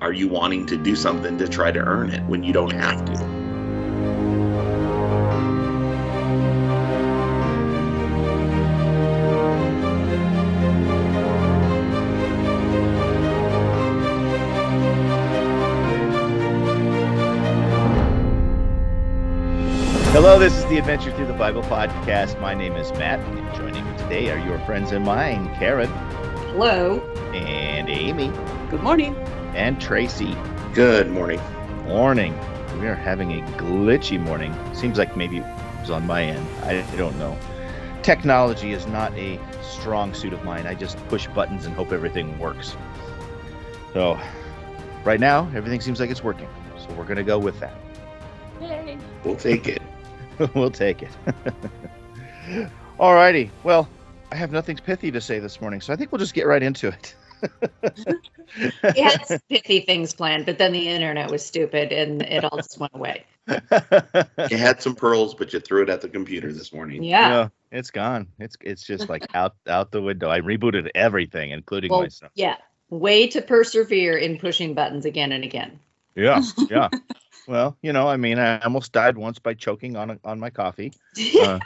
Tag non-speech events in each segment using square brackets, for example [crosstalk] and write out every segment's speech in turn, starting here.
are you wanting to do something to try to earn it when you don't have to? Hello, this is the Adventure Through the Bible podcast. My name is Matt, and joining me today are your friends and mine, Karen Hello. and Amy Good morning. And Tracy. Good morning. Morning. We are having a glitchy morning. Seems like maybe it was on my end. I don't know. Technology is not a strong suit of mine. I just push buttons and hope everything works. So, right now, everything seems like it's working. So, we're going to go with that. Yay. We'll take it. [laughs] we'll take it. [laughs] Alrighty. Well, I have nothing pithy to say this morning, so I think we'll just get right into it. We had some pithy things planned, but then the internet was stupid and it all just went away. You had some pearls, but you threw it at the computer this morning. Yeah. Yeah, it's gone. It's it's just like out out the window. I rebooted everything, including Well, myself. yeah. Way to persevere in pushing buttons again and again. Yeah, [laughs] yeah. well, you know, I mean, I almost died once by choking on on my coffee, [laughs] uh,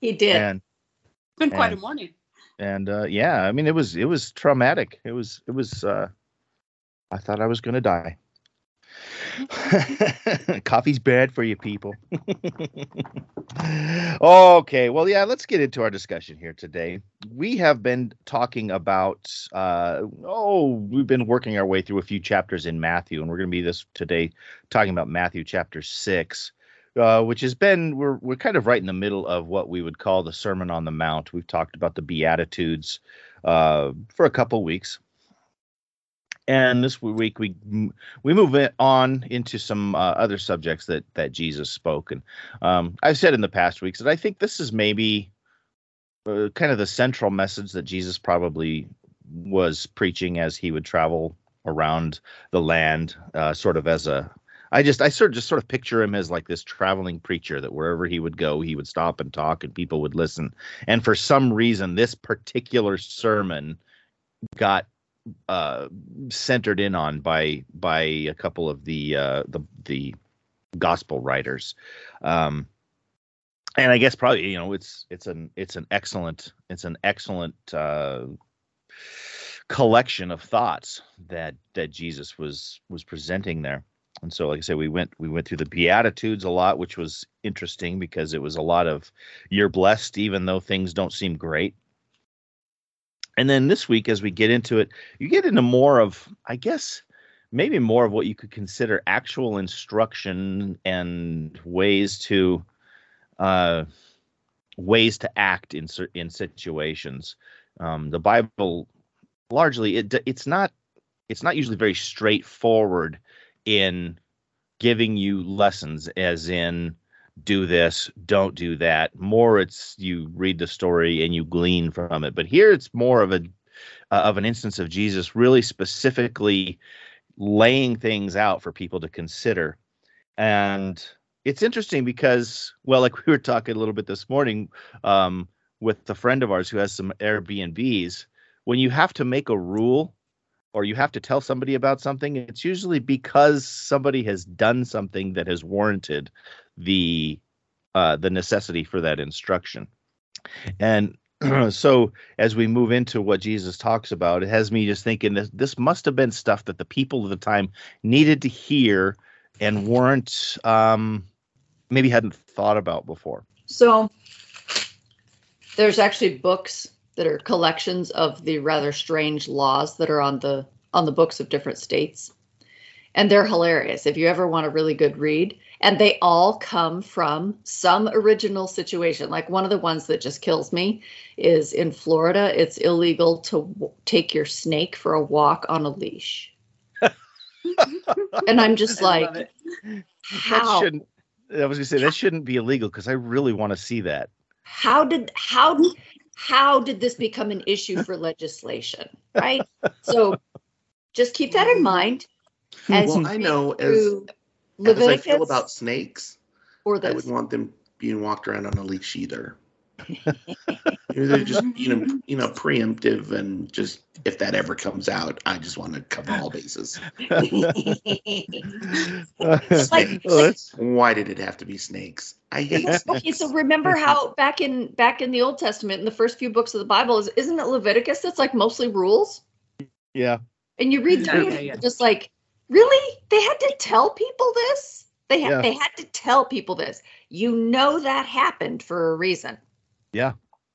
he did. and it's been quite a morning. And uh, yeah, I mean, it was it was traumatic. It was it was. uh I thought I was gonna die. [laughs] Coffee's bad for you people. [laughs] okay, well, yeah, let's get into our discussion here today. We have been talking about, uh, oh, we've been working our way through a few chapters in Matthew, and we're going to be this today talking about Matthew chapter six, uh, which has been we're we're kind of right in the middle of what we would call the Sermon on the Mount. We've talked about the Beatitudes uh, for a couple weeks. And this week we we move on into some uh, other subjects that that Jesus spoke, and um, I've said in the past weeks that I think this is maybe uh, kind of the central message that Jesus probably was preaching as he would travel around the land, uh, sort of as a. I just I sort of just sort of picture him as like this traveling preacher that wherever he would go, he would stop and talk, and people would listen. And for some reason, this particular sermon got uh centered in on by by a couple of the uh the the gospel writers um and i guess probably you know it's it's an it's an excellent it's an excellent uh collection of thoughts that that jesus was was presenting there and so like i said we went we went through the beatitudes a lot which was interesting because it was a lot of you're blessed even though things don't seem great and then this week, as we get into it, you get into more of, I guess, maybe more of what you could consider actual instruction and ways to, uh, ways to act in in situations. Um, the Bible, largely, it it's not it's not usually very straightforward in giving you lessons, as in do this, don't do that. More, it's you read the story and you glean from it. But here, it's more of a uh, of an instance of Jesus really specifically laying things out for people to consider. And it's interesting because, well, like [laughs] we were talking a little bit this morning um, with a friend of ours who has some Airbnbs. When you have to make a rule or you have to tell somebody about something, it's usually because somebody has done something that has warranted the uh, the necessity for that instruction. And [clears throat] so as we move into what Jesus talks about, it has me just thinking that this must have been stuff that the people of the time needed to hear and weren't um, maybe hadn't thought about before. So there's actually books that are collections of the rather strange laws that are on the on the books of different states. And they're hilarious if you ever want a really good read. And they all come from some original situation. Like one of the ones that just kills me is in Florida, it's illegal to w- take your snake for a walk on a leash. [laughs] and I'm just like. That how? shouldn't. I was gonna say that shouldn't be illegal because I really want to see that. how did how how did this become an issue for legislation right? So just keep that in mind. Hmm. As Well, I know as, as I feel about snakes, or I would this want them being walked around on a leash either. [laughs] They're just you know you know preemptive and just if that ever comes out, I just want to cover all bases. like- [laughs] Well, that's- Why did it have to be snakes? I hate [laughs] snakes. okay, so remember how back in back in the Old Testament, in the first few books of the Bible, is isn't it Leviticus that's like mostly rules? yeah. And you read through yeah, it, yeah. just like, really? They had to tell people this? They had Yeah. they had to tell people this. You know that happened for a reason.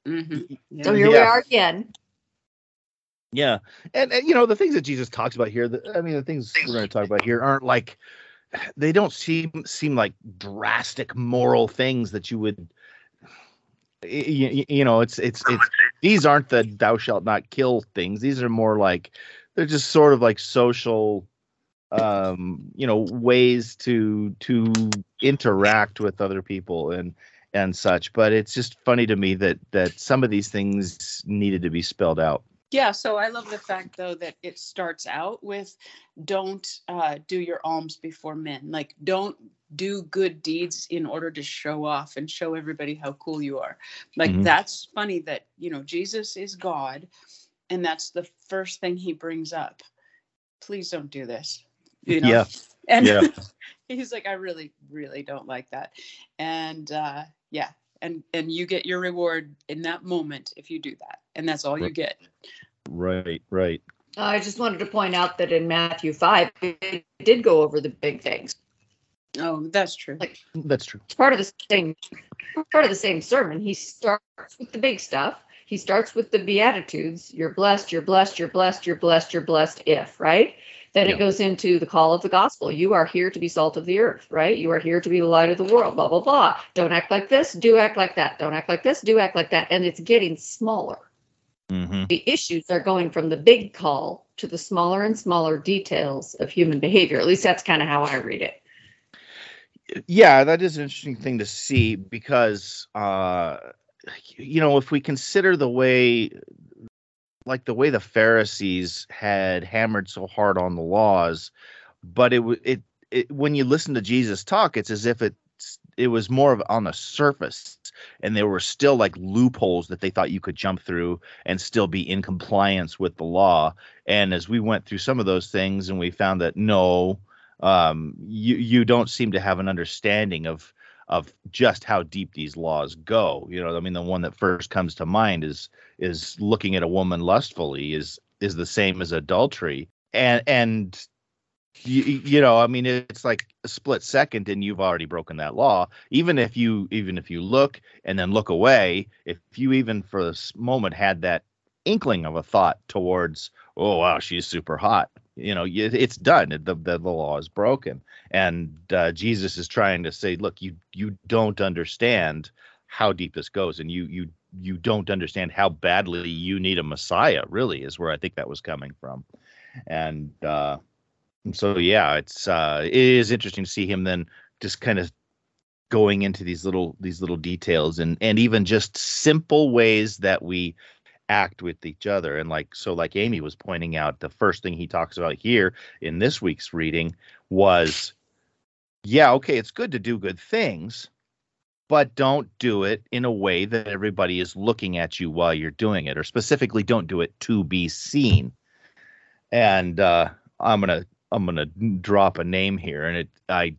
Mhm. So Yeah. here we Yeah. are again. Yeah, and, and you know the things that Jesus talks about here. The, I mean, the things we're going to talk about here aren't like they don't seem seem like drastic moral things that you would. You, you know, it's it's it's these aren't the thou shalt not kill things. These are more like they're just sort of like social, um, you know, ways to to interact with other people and and such. But it's just funny to me that that some of these things needed to be spelled out. Yeah, so I love the fact though that it starts out with don't uh, do your alms before men. Like don't do good deeds in order to show off and show everybody how cool you are. Like Mhm. that's funny that, you know, Jesus is God and that's the first thing he brings up. Please don't do this. You know? Yeah. And Yeah. [laughs] he's like, I really, really don't like that. And uh yeah. And and you get your reward in that moment if you do that. And that's all you get. Right, right. I just wanted to point out that in Matthew 5, it did go over the big things. Oh, that's true. Like- That's true. It's part of the same part of the same sermon. He starts with the big stuff. He starts with the beatitudes. You're blessed, you're blessed, you're blessed, you're blessed, you're blessed if, right? Then Yeah. it goes into the call of the gospel. You are here to be salt of the earth, right? You are here to be the light of the world, blah blah blah. Don't act like this, do act like that. Don't act like this, do act like that. And it's getting smaller. Mm-hmm. The issues are going from the big call to the smaller and smaller details of human behavior. At least that's kind of how I read it. Yeah, that is an interesting thing to see because, uh, you know, if we consider the way, like the way the Pharisees had hammered so hard on the laws, but it it it when you listen to Jesus talk, it's as if it it was more of on the surface, and there were still like loopholes that they thought you could jump through and still be in compliance with the law. And as we went through some of those things, and we found that no, um, you you don't seem to have an understanding of of just how deep these laws go. You know, I mean, the one that first comes to mind is is looking at a woman lustfully is is the same as adultery, and and you, you know, I mean, it's like a split second, and you've already broken that law. Even if you even if you look and then look away, if you even for this moment had that inkling of a thought towards, oh wow, she's super hot, you know, it's done. The the, the law is broken, and uh, Jesus is trying to say, look, you you don't understand how deep this goes, and you you you don't understand how badly you need a Messiah. Really, is where I think that was coming from, and uh, so yeah, it's uh, it is interesting to see him then just kind of going into these little these little details and and even just simple ways that we act with each other and like so like amy was pointing out the first thing he talks about here in this week's reading was yeah okay it's good to do good things but don't do it in a way that everybody is looking at you while you're doing it or specifically don't do it to be seen. And uh i'm gonna i'm gonna drop a name here and it i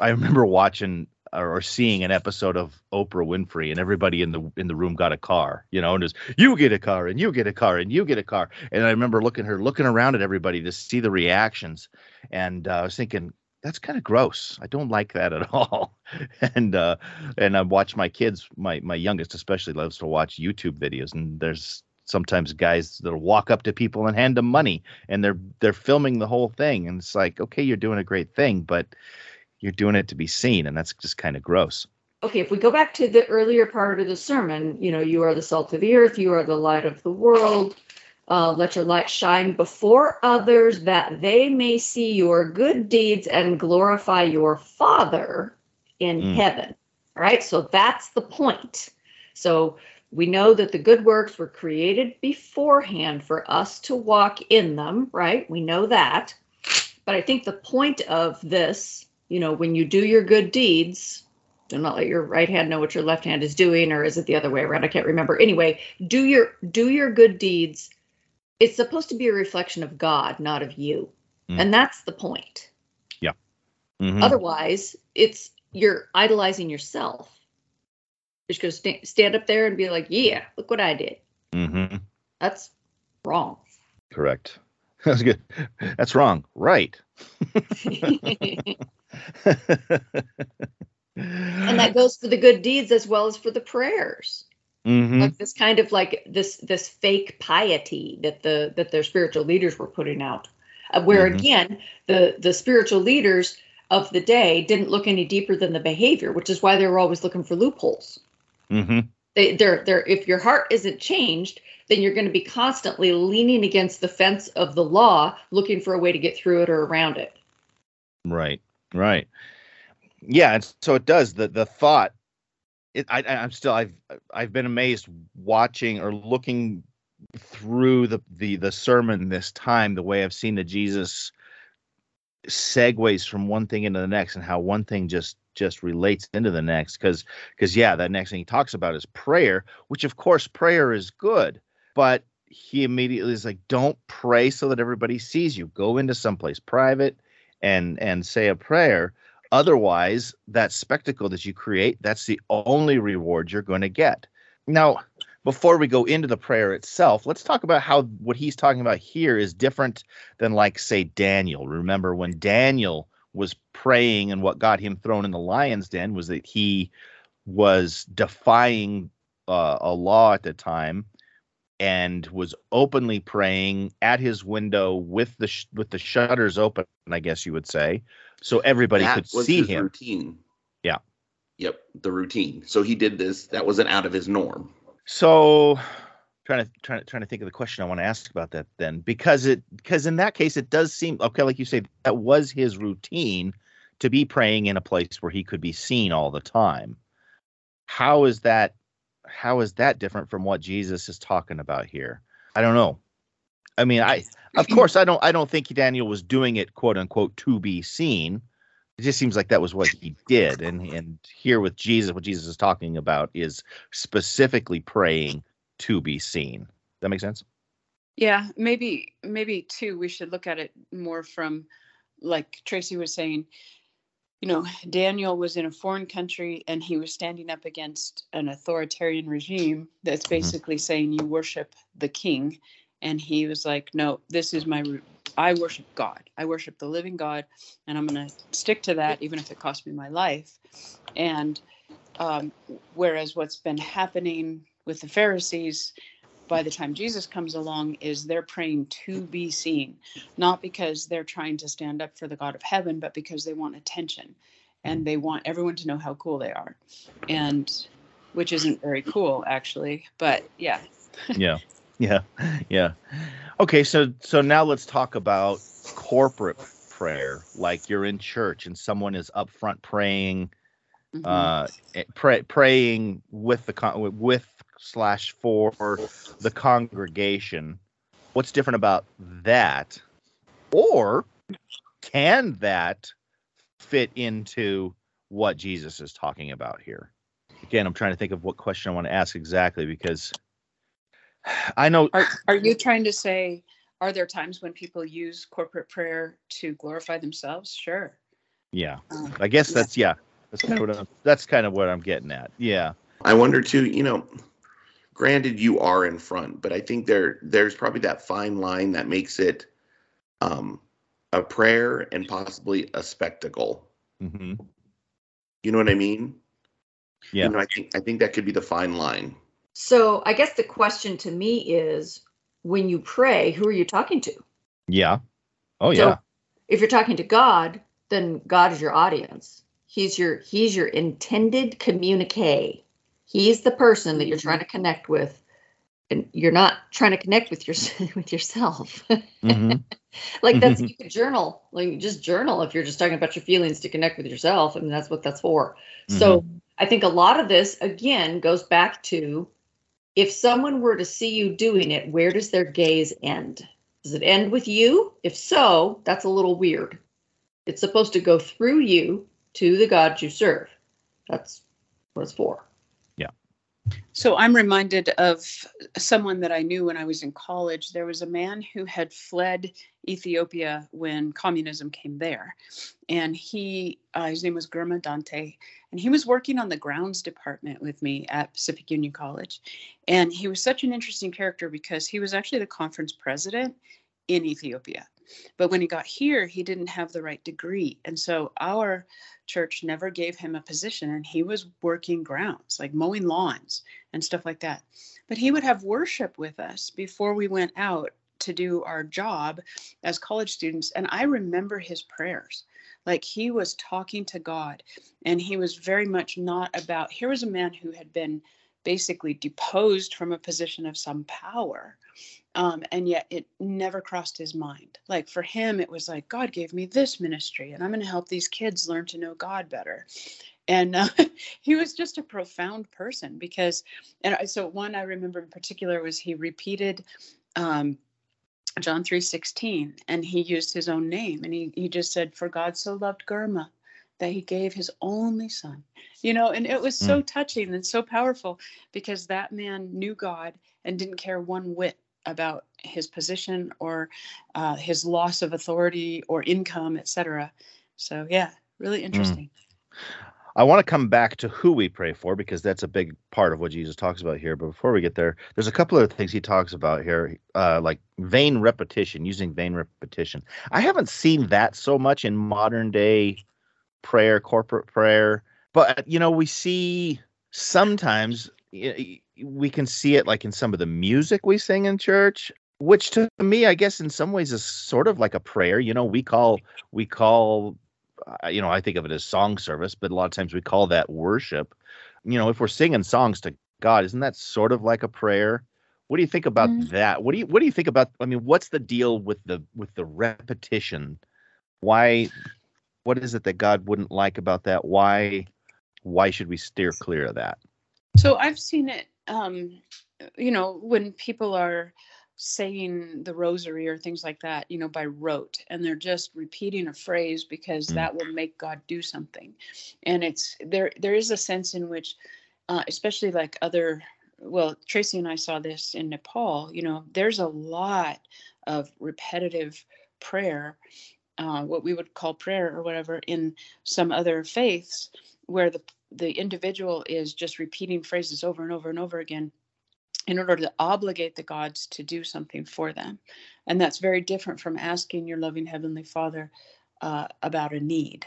i remember watching or seeing an episode of Oprah Winfrey and everybody in the in the room got a car, you know, and it's you get a car and you get a car and you get a car. And I remember looking her looking around at everybody to see the reactions, and uh, I was thinking that's kind of gross. I don't like that at [laughs] all. and uh, and I watch my kids, my my youngest especially loves to watch YouTube videos, and there's sometimes guys that'll walk up to people and hand them money, and they're they're filming the whole thing, and it's like, okay, you're doing a great thing, but you're doing it to be seen, and that's just kind of gross. Okay, if we go back to the earlier part of the sermon, you know, you are the salt of the earth, you are the light of the world. Uh, let your light shine before others that they may see your good deeds and glorify your Father in Mm. heaven. All right, so that's the point. So we know that the good works were created beforehand for us to walk in them, right? We know that. But I think the point of this, you know, when you do your good deeds, do not let your right hand know what your left hand is doing, or is it the other way around? I can't remember. Anyway, do your do your good deeds. It's supposed to be a reflection of God, not of you. Mm. And that's the point. Mhm. Otherwise, it's you're idolizing yourself. You're just to sta- stand up there and be like, "Yeah, look what I did." Mhm. That's wrong. Correct. [laughs] That's good. That's wrong. Right. [laughs] [laughs] and that goes for the good deeds as well as for the prayers. Mhm. Like this kind of like this this fake piety that the that their spiritual leaders were putting out, uh, where Mhm. again the the spiritual leaders of the day didn't look any deeper than the behavior, which is why they were always looking for loopholes. Mhm. they they're they're if your heart isn't changed then you're going to be constantly leaning against the fence of the law looking for a way to get through it or around it Right. Right. Yeah, and so it does. The the thought. It, I, I'm still. I've I've been amazed watching or looking through the the the sermon this time. The way I've seen that Jesus segues from one thing into the next, and how one thing just just relates into the next. Because because yeah, that next thing he talks about is prayer, which of course prayer is good, but he immediately is like, don't pray so that everybody sees you. Go into someplace private and and say a prayer. Otherwise that spectacle that you create that's the only reward you're going to get. Now before we go into the prayer itself let's talk about how what he's talking about here is different than like say daniel. Remember when daniel was praying and what got him thrown in the lion's den was that he was defying uh, a law at the time and was openly praying at his window with the sh- with the shutters open i guess you would say so everybody that could see him routine. Yeah. Yep, the routine. So he did this. That wasn't out of his norm. so trying to trying to trying to think of the question i want to ask about that then because it because in that case it does seem okay like you say that was his routine to be praying in a place where he could be seen all the time how is that how is that different from what jesus is talking about here? I don't know. I mean i of course i don't i don't think daniel was doing it quote unquote to be seen. It just seems like that was what he did and and here with jesus what jesus is talking about is specifically praying to be seen. That make sense? Yeah, maybe maybe too we should look at it more from like Tracy was saying, you know, Daniel was in a foreign country and he was standing up against an authoritarian regime that's basically saying you worship the king and he was like, "No, this is my root. I worship God. I worship the living God and I'm going to stick to that even if it costs me my life." And um, whereas what's been happening with the Pharisees by the time Jesus comes along is they're praying to be seen, not because they're trying to stand up for the God of heaven, but because they want attention and they want everyone to know how cool they are. And which isn't very cool actually, but yeah. [laughs] yeah yeah yeah okay so so now let's talk about corporate prayer like you're in church and someone is up front praying Mhm. uh eh, pray, praying with the con- with slash for the congregation what's different about that or can that fit into what jesus is talking about here again i'm trying to think of what question i want to ask exactly because i know Are are you trying to say are there times when people use corporate prayer to glorify themselves? Sure. yeah Um, i guess that's yeah that's kind of what I'm, that's kind of what i'm getting at yeah I wonder too. You know, granted, you are in front, but I think there there's probably that fine line that makes it um, a prayer and possibly a spectacle. hmm You know what I mean? Yeah. You know, I think I think that could be the fine line. so i guess the question to me is when you pray who are you talking to yeah oh So- yeah if you're talking to god then god is your audience he's your he's your intended communique he's the person that you're Mhm. trying to connect with and you're not trying to connect with your [laughs] with yourself. Hmm [laughs] like that's you could journal like just journal if you're just talking about your feelings to connect with yourself I mean that's what that's for. So i think a lot of this again goes back to if someone were to see you doing it where does their gaze end? Does it end with you? If so that's a little weird. It's supposed to go through you to the god you serve. That's what it's for. So I'm reminded of someone that I knew when I was in college. There was a man who had fled Ethiopia when communism came there, and he uh, his name was Gurma Dante, and he was working on the grounds department with me at Pacific Union College, and he was such an interesting character because he was actually the conference president in Ethiopia. But when he got here, he didn't have the right degree. And so our church never gave him a position, and he was working grounds, like mowing lawns and stuff like that. But he would have worship with us before we went out to do our job as college students. And I remember his prayers. Like he was talking to God, and he was very much not about. Here was a man who had been basically deposed from a position of some power um, and yet it never crossed his mind. Like for him, it was like, God gave me this ministry, and I'm going to help these kids learn to know God better. And uh, [laughs] he was just a profound person because, and I, so one I remember in particular was he repeated um, John 3:16, and he used his own name, and he he just said, "For God so loved Gurma." That he gave his only son, you know, and it was so mm. touching and so powerful because that man knew God and didn't care one whit about his position or uh, his loss of authority or income, etc. So yeah, really hmm. interesting. Mm. I want to come back to who we pray for because that's a big part of what Jesus talks about here. But before we get there, there's a couple of things he talks about here, uh, like vain repetition, using vain repetition. I haven't seen that so much in modern day prayer, corporate prayer, but you know, we see sometimes we can see it like in some of the music we sing in church which to me i guess in some ways is sort of like a prayer you know we call we call you know i think of it as song service but a lot of times we call that worship. You know if we're singing songs to god isn't that sort of like a prayer? What do you think about mm-hmm. that? What do you what do you think about i mean what's the deal with the with the repetition? Why what is it that god wouldn't like about that? Why why should we steer clear of that so i've seen it um, you know, when people are saying the rosary or things like that, you know, by rote, and they're just repeating a phrase because mm. that will make God do something. And it's there. There is a sense in which, uh, especially like other, well, Tracy and I saw this in Nepal. You know, there's a lot of repetitive prayer, uh, what we would call prayer or whatever, in some other faiths, where the the individual is just repeating phrases over and over and over again in order to obligate the gods to do something for them. And that's very different from asking your loving Heavenly Father uh, about a need.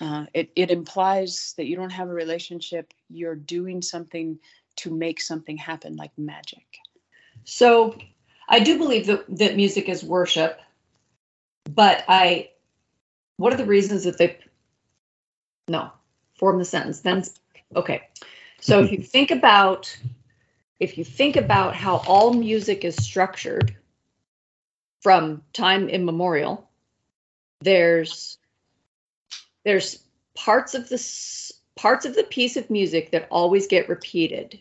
Uh, it, it implies that you don't have a relationship, you're doing something to make something happen like magic. So I do believe that, that music is worship, but I, what are the reasons that they, no, form the sentence. Then, okay. So if you [laughs] think about if you think about how all music is structured from time immemorial, there's there's parts of the parts of the piece of music that always get repeated.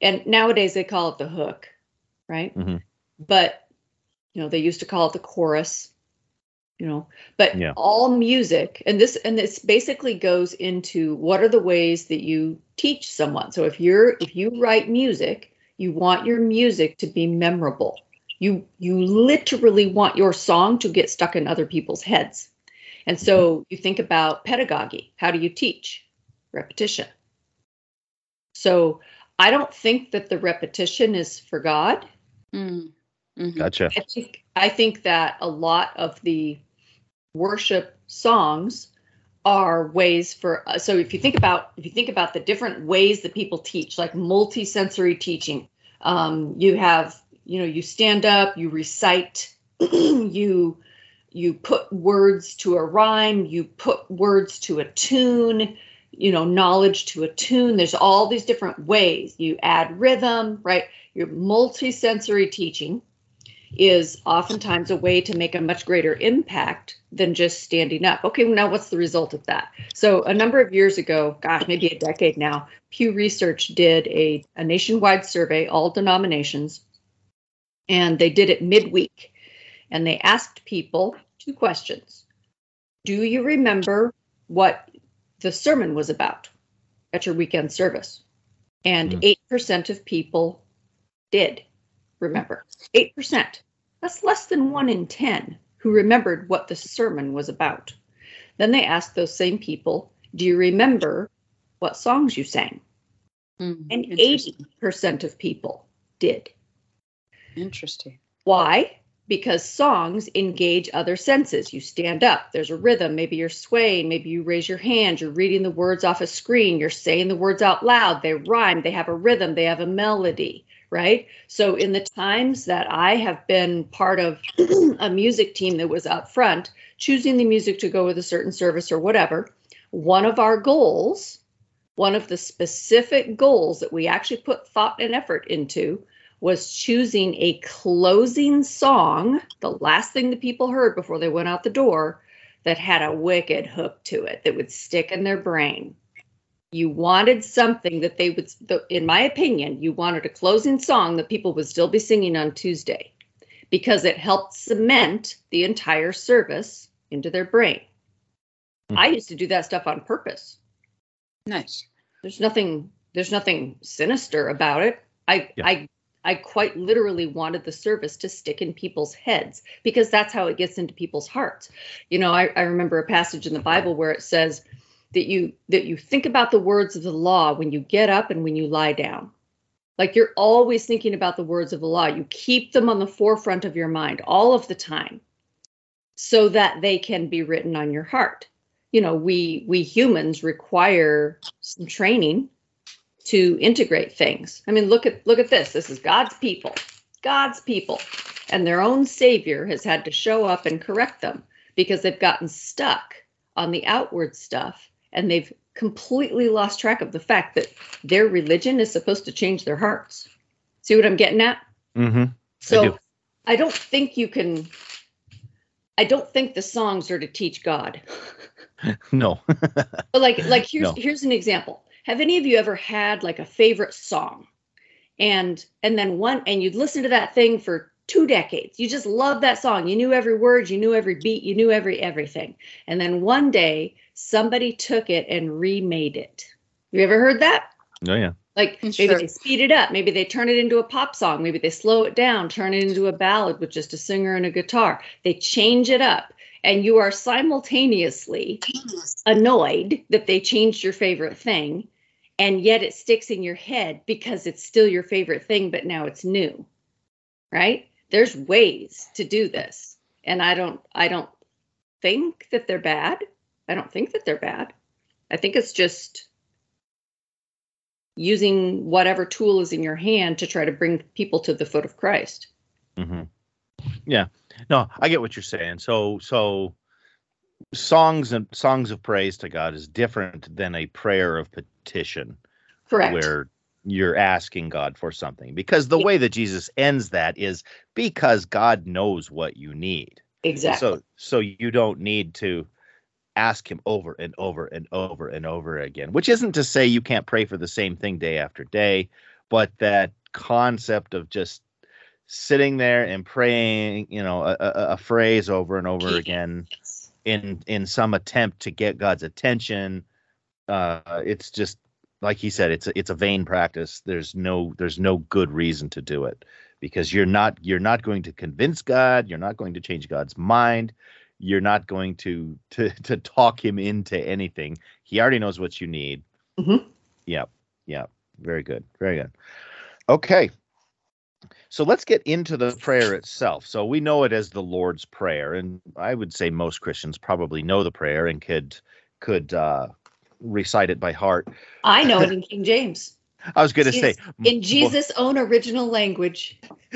And nowadays they call it the hook, right? Mm-hmm. But you know, they used to call it the chorus you know but yeah. all music and this and this basically goes into what are the ways that you teach someone so if you're if you write music you want your music to be memorable you you literally want your song to get stuck in other people's heads and so mm-hmm. you think about pedagogy how do you teach repetition so i don't think that the repetition is for god mm. Mm-hmm. Gotcha. I think I think that a lot of the worship songs are ways for uh, so if you think about if you think about the different ways that people teach like multi-sensory teaching um, you have you know you stand up you recite [clears throat] you you put words to a rhyme you put words to a tune you know knowledge to a tune. There's all these different ways. You add rhythm right? Your multi-sensory teaching is oftentimes a way to make a much greater impact than just standing up. Okay, now what's the result of that? So, a number of years ago, gosh, maybe a decade now, Pew Research did a, a nationwide survey, all denominations, and they did it midweek. And they asked people two questions Do you remember what the sermon was about? at your weekend service. And Mm. 8% of people did remember. 8%. That's less than one in 10 who remembered what the sermon was about. Then they asked those same people, Do you remember what songs you sang? Hmm, And 80% of people did. Interesting. Why? Because songs engage other senses. You stand up, there's a rhythm, maybe you're swaying, maybe you raise your hand, you're reading the words off a screen, you're saying the words out loud, they rhyme, they have a rhythm, they have a melody, right? So, in the times that I have been part of [clears throat] a music team that was up front, choosing the music to go with a certain service or whatever, one of our goals, one of the specific goals that we actually put thought and effort into was choosing a closing song, the last thing the people heard before they went out the door, that had a wicked hook to it that would stick in their brain. You wanted something that they would, in my opinion, you wanted a closing song that people would still be singing on Tuesday because it helped cement the entire service into their brain. Hmm. I used to do that stuff on purpose Nice. there's nothing there's nothing sinister about it i Yeah. i i quite literally wanted the service to stick in people's heads because that's how it gets into people's hearts you know i, I remember a passage in the bible where it says that you that you think about the words of the law when you get up and when you lie down. Like you're always thinking about the words of the law. You keep them on the forefront of your mind all of the time so that they can be written on your heart. You know we we humans require some training to integrate things. I mean look at look at this. This is god's people god's people. And their own savior has had to show up and correct them because they've gotten stuck on the outward stuff and they've completely lost track of the fact that their religion is supposed to change their hearts see what i'm getting at Mm-hmm. so do. I don't think you can. I don't think the songs are to teach God. [laughs] No. [laughs] But like, like here's No. here's an example. Have any of you ever had like a favorite song, and and then one and you'd listen to that thing for two decades. You just loved that song. You knew every word. You knew every beat. You knew every everything. And then one day somebody took it and remade it. You ever heard that? No, yeah. Like maybe Sure. they speed it up, maybe they turn it into a pop song, maybe they slow it down, turn it into a ballad with just a singer and a guitar. They change it up, and you are simultaneously annoyed that they changed your favorite thing, and yet it sticks in your head because it's still your favorite thing, but now it's new. Right? There's ways to do this. And I don't I don't think that they're bad. I don't think that they're bad. I think it's just using whatever tool is in your hand to try to bring people to the foot of Christ. hmm Yeah. No, I get what you're saying. So, so songs and songs of praise to God is different than a prayer of petition, Correct. where you're asking God for something. Because the way that Jesus ends that is because God knows what you need. exactly. So, so you don't need to ask Him over and over and over and over again. Which isn't to say you can't pray for the same thing day after day, but that concept of just sitting there and praying, you know, a, a, a phrase over and over again in in some attempt to get God's attention. Uh, it's just like he said, it's a, it's a vain practice. There's no there's no good reason to do it because you're not you're not going to convince God. You're not going to change God's mind. You're not going to to to talk him into anything. He already knows what you need. Mhm. Yep. Yep. Very good. Very good. Okay. So let's get into the prayer itself. So we know it as the Lord's Prayer, and I would say most Christians probably know the prayer and could could uh, recite it by heart. I know it [laughs] in King James, I was going to say in Jesus' own original language. [laughs]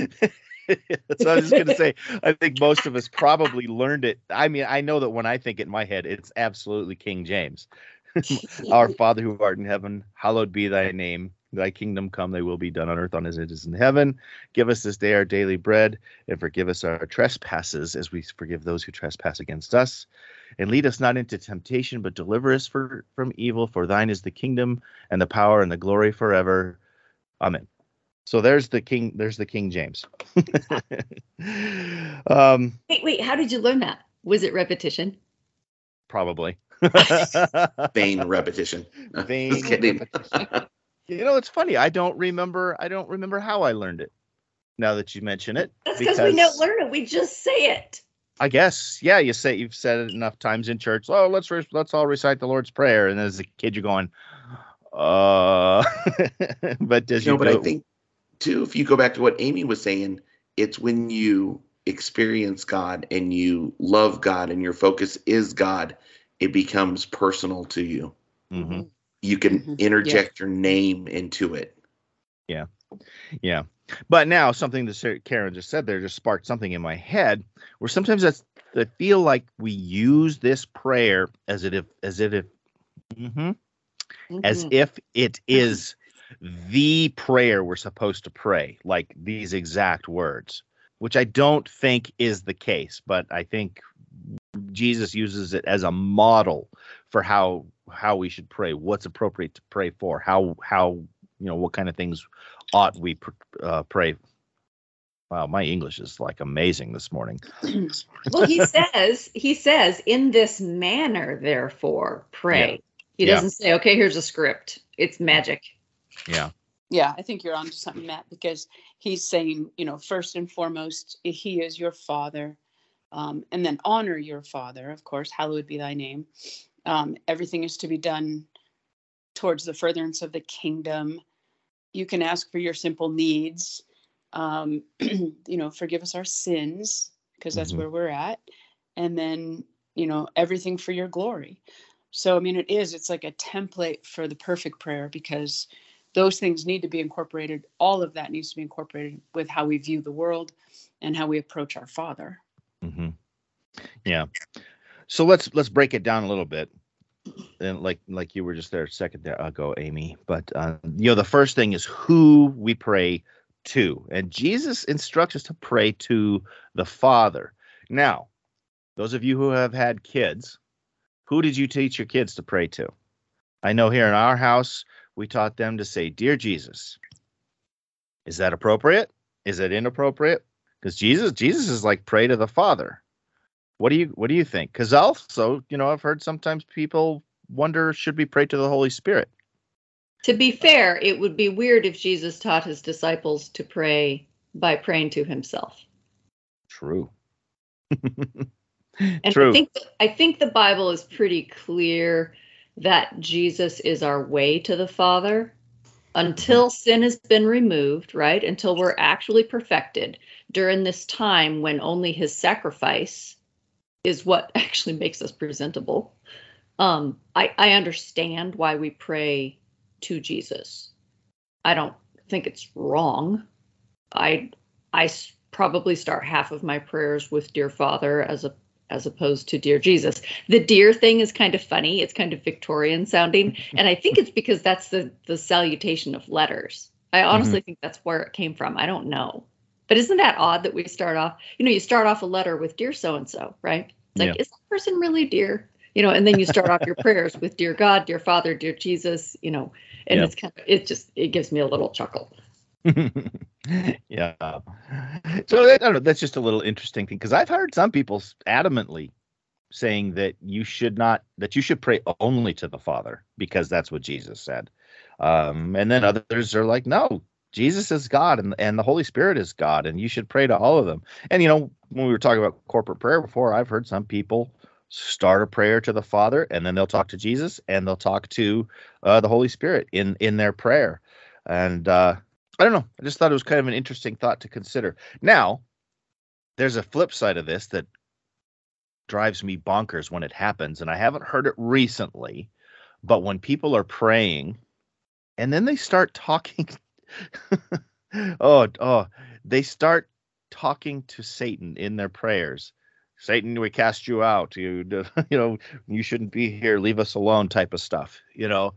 That's what I was just going to say. I think most of us probably learned it. I mean, I know that when I think it in my head, it's absolutely King James. [laughs] Our Father who art in heaven, hallowed be thy name. Thy kingdom come, thy will be done on earth on as it is in heaven. Give us this day our daily bread, and forgive us our trespasses as we forgive those who trespass against us. And lead us not into temptation, but deliver us for, from evil. For thine is the kingdom and the power and the glory forever. Amen. So there's the King. There's the King James. [laughs] um, Wait, wait, how did you learn that? Was it repetition? probably. [laughs] Vain repetition. [laughs] Vain repetition. you know, it's funny. I don't remember. I don't remember how I learned it. Now that you mention it, That's because we don't learn it. We just say it. I guess, yeah, you say you've said it enough times in church. Oh, let's re- let's all recite the Lord's Prayer, and as a kid, you're going, uh. [laughs] but as you no, but I think too, if you go back to what Amy was saying, it's when you experience God and you love God and your focus is God, it becomes personal to you. Mhm. You can Mhm. interject your name into it. Yeah, yeah. But now something that Karen just said there just sparked something in my head where sometimes that's I feel like we use this prayer as it if as if mhm, as Mhm. if it is the prayer we're supposed to pray, like these exact words, which I don't think is the case, but I think Jesus uses it as a model for how how we should pray, what's appropriate to pray for, how how you know what kind of things ought we pr- uh, pray. Wow, my English is like amazing this morning. [clears throat] well, he says, he says, in this manner, therefore, pray. He Yeah. doesn't say, okay, here's a script. It's magic. Yeah. Yeah, I think you're onto something, Matt, because he's saying, you know, first and foremost, he is your father. Um, and then honor your father, of course, hallowed be thy name. Um, everything is to be done towards the furtherance of the kingdom. You can ask for your simple needs. Um, [clears throat] you know, forgive us our sins, because that's Mhm. where we're at. And then, you know, everything for your glory. So, I mean, it is, it's like a template for the perfect prayer because those things need to be incorporated. All of that needs to be incorporated with how we view the world and how we approach our Father. hmm Yeah. So let's let's break it down a little bit. And like like you were just there a second there ago, Amy. But uh, you know, the first thing is who we pray to, and Jesus instructs us to pray to the Father. Now, those of you who have had kids, who did you teach your kids to pray to? I know here in our house, we taught them to say, "Dear Jesus." Is that appropriate? Is it inappropriate? Because Jesus, Jesus is like pray to the Father. What do you what do you think? Because also, you know, I've heard sometimes people wonder should we pray to the Holy Spirit? To be fair, it would be weird if Jesus taught his disciples to pray by praying to himself. True. [laughs] And True. I think I think the Bible is pretty clear that Jesus is our way to the Father mm-hmm. until sin has been removed, right? Until we're actually perfected during this time when only his sacrifice is what [laughs] actually makes us presentable. Um, I, I understand why we pray to Jesus. I don't think it's wrong. I I probably start half of my prayers with dear Father as a as opposed to dear Jesus. The dear thing is kind of funny. It's kind of Victorian sounding, [laughs] and I think it's because that's the the salutation of letters. I honestly think that's where it came from. I don't know. But isn't that odd that we start off, you know, you start off a letter with dear so and so, right? It's like, Yeah. is that person really dear? You know, and then you start off your [laughs] prayers with dear God, dear Father, dear Jesus, you know, and Yeah. it's kind of it just it gives me a little chuckle. [laughs] yeah. So I don't know. That's just a little interesting thing because I've heard some people adamantly saying that you should not that you should pray only to the Father because that's what Jesus said. Um, and then others are like, no, Jesus is God and and the Holy Spirit is God, and you should pray to all of them. And you know, when we were talking about corporate prayer before, I've heard some people start a prayer to the Father, and then they'll talk to Jesus, and they'll talk to uh, the Holy Spirit in in their prayer. And uh, I don't know. I just thought it was kind of an interesting thought to consider. Now, there's a flip side of this that drives me bonkers when it happens, and I haven't heard it recently, but when people are praying and then they start [laughs] talking [laughs] oh, oh, they start talking to Satan in their prayers. Satan, we cast you out. You, [laughs] you know, you shouldn't be here. Leave us alone. Type of stuff. You know,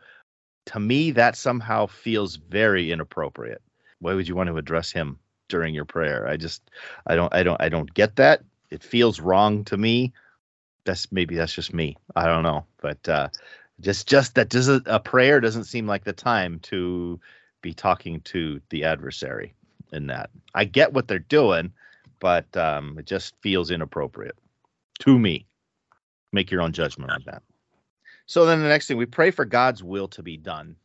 to me, that somehow feels very inappropriate. Why would you want to address him during your prayer? I just, I don't, I don't, I don't get that. It feels wrong to me. That's maybe that's just me. I don't know, but uh, just, just that doesn't a prayer doesn't seem like the time to be talking to the adversary in that. I get what they're doing, but um, it just feels inappropriate to me. Make your own judgment on that. So then the next thing we pray for God's will to be done.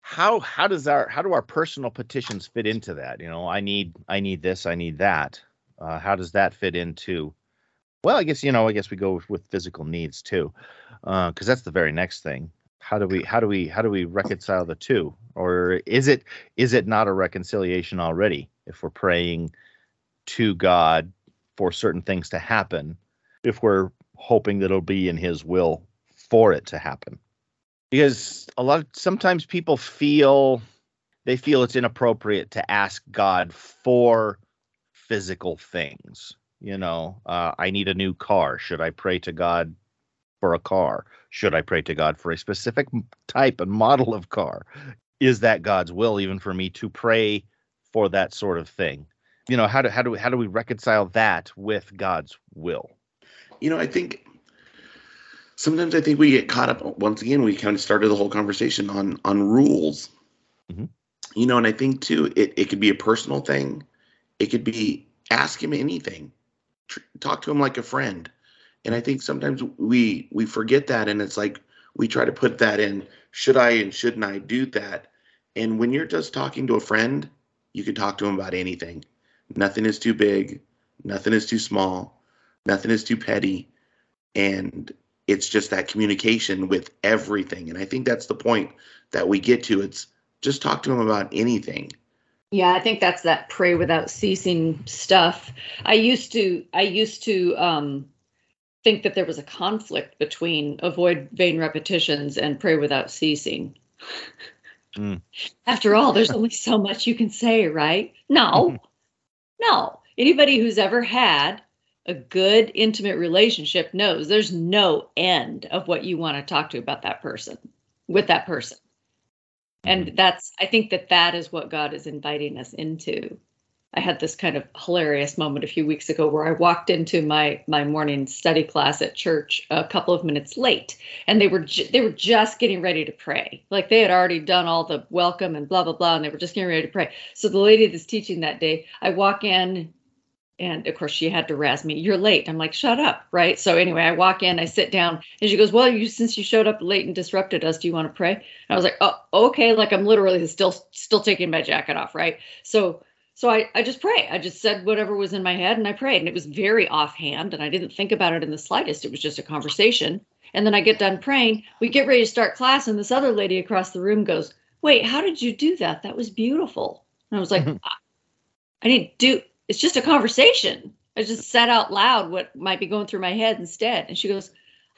How how does our how do our personal petitions fit into that? You know, I need I need this, I need that. Uh, how does that fit into? Well, I guess you know, I guess we go with physical needs too, because uh, that's the very next thing. How do we how do we how do we reconcile the two? Or is it is it not a reconciliation already if we're praying to God for certain things to happen, if we're hoping that it'll be in His will for it to happen? Because a lot of sometimes people feel they feel it's inappropriate to ask God for physical things. You know, uh, I need a new car. Should I pray to God for a car? Should I pray to God for a specific type and model of car? Is that God's will even for me to pray for that sort of thing? You know, how do how do we, how do we reconcile that with God's will? You know, I think sometimes I think we get caught up. Once again, we kind of started the whole conversation on on rules. Mm-hmm. You know, and I think too, it it could be a personal thing it could be ask him anything, Tr- talk to him like a friend. And I think sometimes we we forget that, and it's like we try to put that in. Should I and shouldn't I do that? And when you're just talking to a friend, you can talk to him about anything. Nothing is too big, nothing is too small, nothing is too petty, and it's just that communication with everything. And I think that's the point that we get to. It's just talk to him about anything yeah, I think that's that pray without ceasing stuff. I used to I used to um think that there was a conflict between avoid vain repetitions and pray without ceasing. Mm. After all, there's only so much you can say, right? No. [laughs] no. Anybody who's ever had a good intimate relationship knows there's no end of what you want to talk to about that person with that person and mm-hmm. that's i think that that is what god is inviting us into i had this kind of hilarious moment a few weeks ago where i walked into my my morning study class at church a couple of minutes late and they were ju- they were just getting ready to pray. Like they had already done all the welcome and blah blah blah and they were just getting ready to pray. So the lady that's teaching that day i walk in and of course she had to razz me. You're late. I'm like shut up right? So anyway i walk in i sit down and she goes well you since you showed up late and disrupted us do you want to pray? And i was like oh okay like i'm literally still still taking my jacket off right? So so I, I just pray. I just said whatever was in my head and I prayed. And it was very offhand and I didn't think about it in the slightest. It was just a conversation. And then I get done praying. We get ready to start class. And this other lady across the room goes, Wait, how did you do that? That was beautiful. And I was like, I, I didn't do it's just a conversation. I just said out loud what might be going through my head instead. And she goes,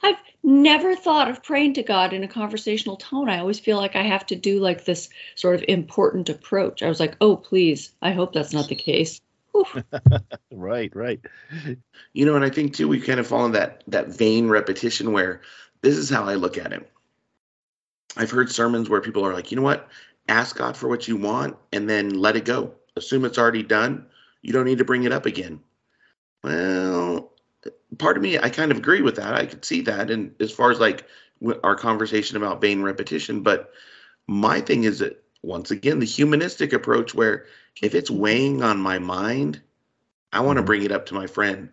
I've never thought of praying to God in a conversational tone. I always feel like I have to do like this sort of important approach. I was like, oh, please. I hope that's not the case. [laughs] right, right. You know, and I think too, we kind of fall in that that vain repetition where this is how I look at it. I've heard sermons where people are like, you know what? Ask God for what you want and then let it go. Assume it's already done you don't need to bring it up again. Well, part of me, I kind of agree with that. I could see that. And as far as like our conversation about vain repetition, but my thing is that once again, the humanistic approach where if it's weighing on my mind, I want to mm-hmm. bring it up to my friend.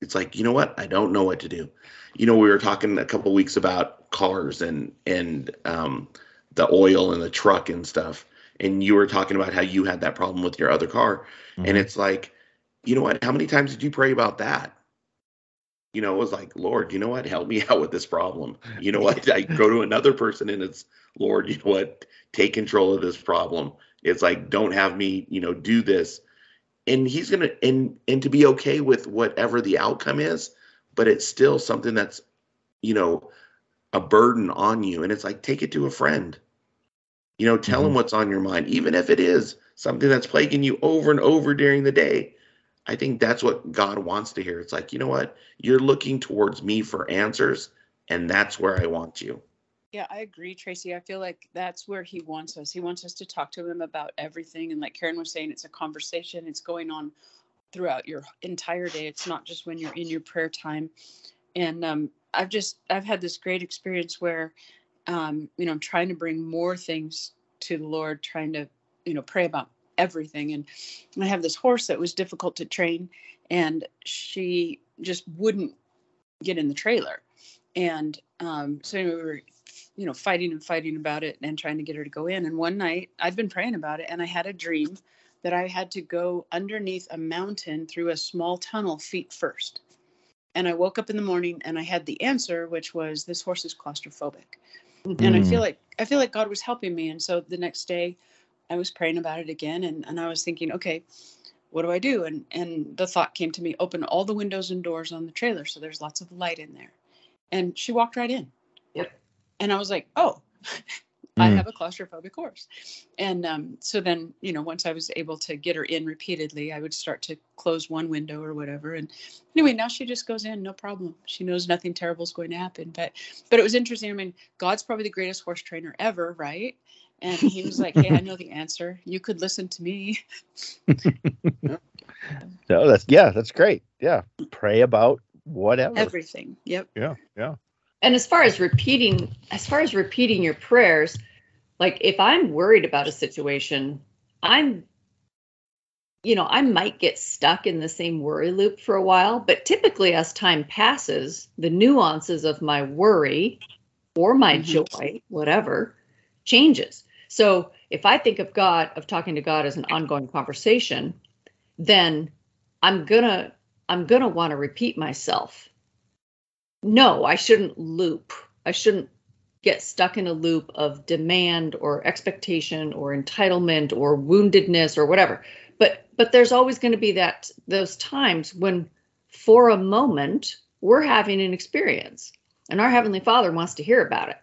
It's like, you know what? I don't know what to do. You know, we were talking a couple weeks about cars and and um, the oil in the truck and stuff and you were talking about how you had that problem with your other car mm-hmm. and it's like you know what how many times did you pray about that you know it was like lord you know what? Help me [laughs] out with this problem. You know what? [laughs] I go to another person and it's lord you know what? Take control of this problem. It's like don't have me you know do this. And he's gonna and and to be okay with whatever the outcome is but it's still something that's you know a burden on you. And it's like take it to a friend. You know, tell mm-hmm. them what's on your mind, even if it is something that's plaguing you over and over during the day. I think that's what God wants to hear. It's like, you know what? You're looking towards me for answers, and that's where I want you. Yeah, I agree, Tracy. I feel like that's where he wants us. He wants us to talk to him about everything. And like Karen was saying, it's a conversation, it's going on throughout your entire day. It's not just when you're in your prayer time. And um, I've just, I've had this great experience where um, you know, I'm trying to bring more things to the Lord, trying to, you know, pray about everything. And I have this horse that was difficult to train, and she just wouldn't get in the trailer. And um, so anyway, we were, you know, fighting and fighting about it and trying to get her to go in. And one night I'd been praying about it and I had a dream that I had to go underneath a mountain through a small tunnel feet first. And I woke up in the morning and I had the answer, which was this horse is claustrophobic. And I Mm. feel like I feel like God was helping me. And so the next day I was praying about it again and, and I was thinking, okay, what do I do? And and the thought came to me, open all the windows and doors on the trailer so there's lots of light in there. And she walked right in. Yep. And I was like, oh, [laughs] I Mm. have a claustrophobic horse. And um, so then, you know, once I was able to get her in repeatedly, I would start to close one window or whatever. And anyway, now she just goes in, no problem. She knows nothing terrible is going to happen. But but it was interesting. I mean, God's probably the greatest horse trainer ever, right? And he was like, Hey, I know the answer. You could listen to me. [laughs] So that's yeah, that's great. Yeah, pray about whatever. Everything. Yep. Yeah, yeah. And as far as repeating, as far as repeating your prayers, like if I'm worried about a situation, I'm, you know, I might get stuck in the same worry loop for a while. But typically, as time passes, the nuances of my worry or my Mhm. joy, whatever, changes. So if I think of God, of talking to God as an ongoing conversation, then I'm gonna, I'm gonna want to repeat myself no, I shouldn't loop. I shouldn't get stuck in a loop of demand or expectation or entitlement or woundedness or whatever. But but there's always going to be that those times when for a moment we're having an experience and our heavenly father wants to hear about it.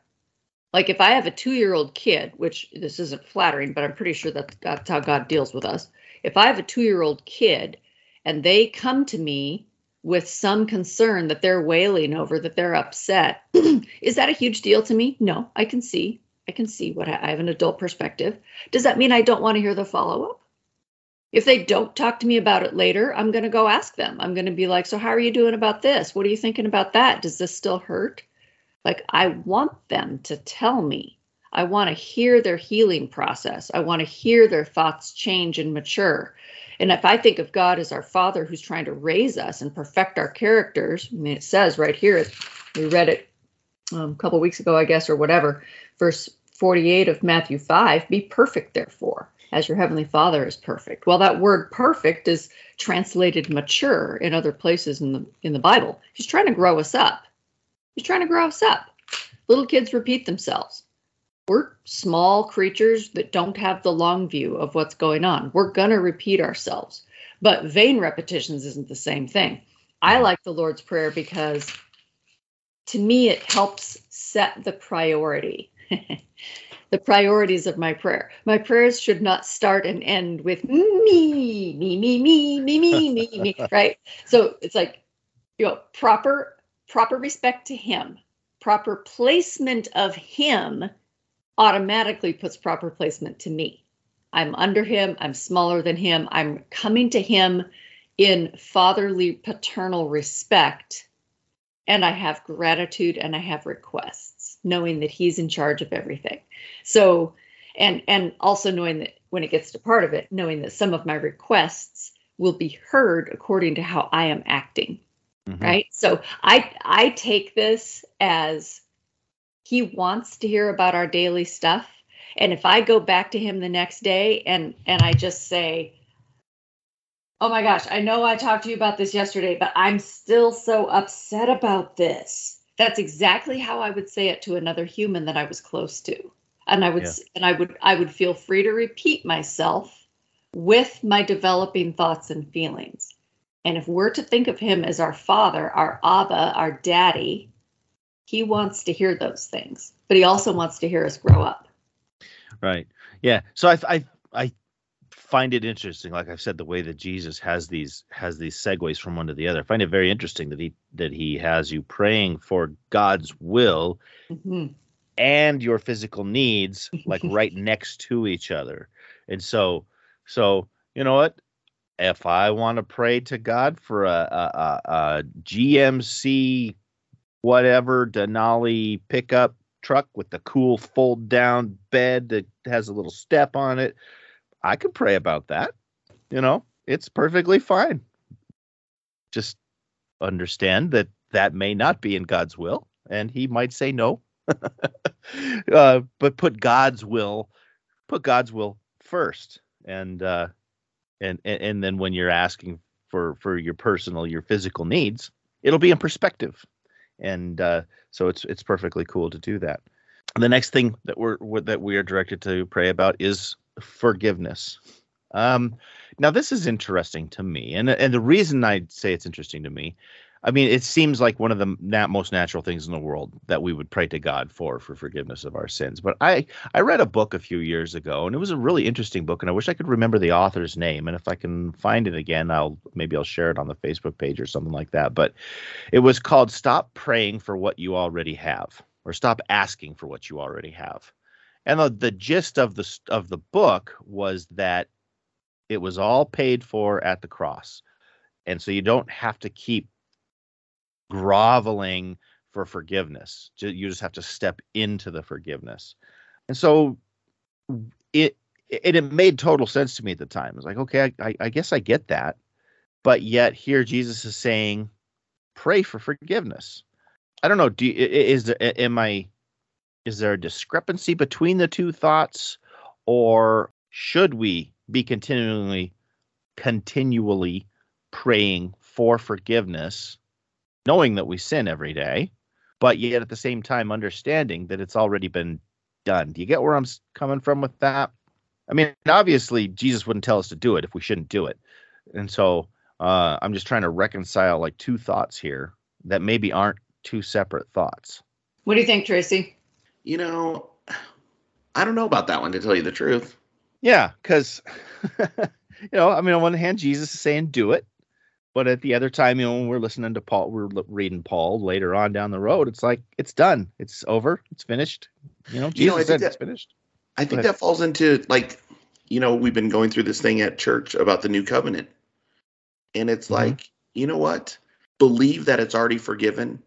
Like if I have a 2-year-old kid, which this isn't flattering, but I'm pretty sure that that's how God deals with us. If I have a 2-year-old kid and they come to me with some concern that they're wailing over, that they're upset. [clears throat] Is that a huge deal to me? No, I can see. I can see what I, I have an adult perspective. Does that mean I don't want to hear the follow up? If they don't talk to me about it later, I'm going to go ask them. I'm going to be like, So, how are you doing about this? What are you thinking about that? Does this still hurt? Like, I want them to tell me. I want to hear their healing process. I want to hear their thoughts change and mature. And if I think of God as our Father who's trying to raise us and perfect our characters, I mean, it says right here, we read it um, a couple weeks ago, I guess, or whatever, verse 48 of Matthew 5 be perfect, therefore, as your heavenly Father is perfect. Well, that word perfect is translated mature in other places in the in the Bible. He's trying to grow us up. He's trying to grow us up. Little kids repeat themselves we're small creatures that don't have the long view of what's going on. We're going to repeat ourselves. But vain repetitions isn't the same thing. I like the Lord's Prayer because to me it helps set the priority. [laughs] the priorities of my prayer. My prayers should not start and end with me, me, me, me, me, me, me, me, [laughs] right? So it's like, you know, proper proper respect to him, proper placement of him automatically puts proper placement to me. I'm under him, I'm smaller than him, I'm coming to him in fatherly paternal respect, and I have gratitude and I have requests, knowing that he's in charge of everything. So, and and also knowing that when it gets to part of it, knowing that some of my requests will be heard according to how I am acting Mhm. right? So i i take this as he wants to hear about our daily stuff. And if i go back to him the next day and and i just say oh my gosh i know i talked to you about this yesterday but i'm still so upset about this. That's exactly how i would say it to another human that i was close to. And i would Yeah. and i would i would feel free to repeat myself with my developing thoughts and feelings and if we're to think of him as our father, our Abba, our daddy, he wants to hear those things, but he also wants to hear us grow up. Right. Yeah. So I I I find it interesting. Like I've said, the way that Jesus has these has these segues from one to the other. I find it very interesting that he that he has you praying for God's will Mhm. and your physical needs like [laughs] right next to each other. And so so you know what? If I want to pray to God for a, a, a, a GMC whatever Denali pickup truck with the cool fold down bed that has a little step on it, I could pray about that. You know, it's perfectly fine. Just understand that that may not be in God's will and he might say no. [laughs] uh, but put God's will, put God's will first, and uh, and and and then when you're asking for for your personal, your physical needs, it'll be in perspective, and uh, so it's it's perfectly cool to do that. The next thing that we're that we are directed to pray about is forgiveness. Um, now this is interesting to me, and and the reason I say it's interesting to me I mean, it seems like one of the most natural things in the world that we would pray to God for for forgiveness of our sins. But I I read a book a few years ago, and it was a really interesting book, and I wish I could remember the author's name. And if I can find it again, I'll maybe I'll share it on the Facebook page or something like that. But it was called "Stop Praying for What You Already Have," or "Stop Asking for What You Already Have." And the, the gist of the of the book was that it was all paid for at the cross, and so you don't have to keep groveling for forgiveness. You just have to step into the forgiveness. And so it it, it made total sense to me at the time. I was like, okay, I, I guess I get that. But yet here Jesus is saying, pray for forgiveness. I don't know. Do you, is there, am I is there a discrepancy between the two thoughts, or should we be continually continually praying for forgiveness knowing that we sin every day, but yet at the same time understanding that it's already been done. Do you get where I'm coming from with that? I mean, obviously, Jesus wouldn't tell us to do it if we shouldn't do it. And so uh, I'm just trying to reconcile like two thoughts here that maybe aren't two separate thoughts. What do you think, Tracy? You know, I don't know about that one to tell you the truth. Yeah, because, [laughs] you know, I mean, on one hand, Jesus is saying do it. But at the other time, you know, when we're listening to Paul, we're reading Paul later on down the road. It's like it's done, it's over, it's finished. You know, Jesus you know, said that, it's finished. I think that falls into like, you know, we've been going through this thing at church about the new covenant, and it's mm-hmm. like, you know what? Believe that it's already forgiven,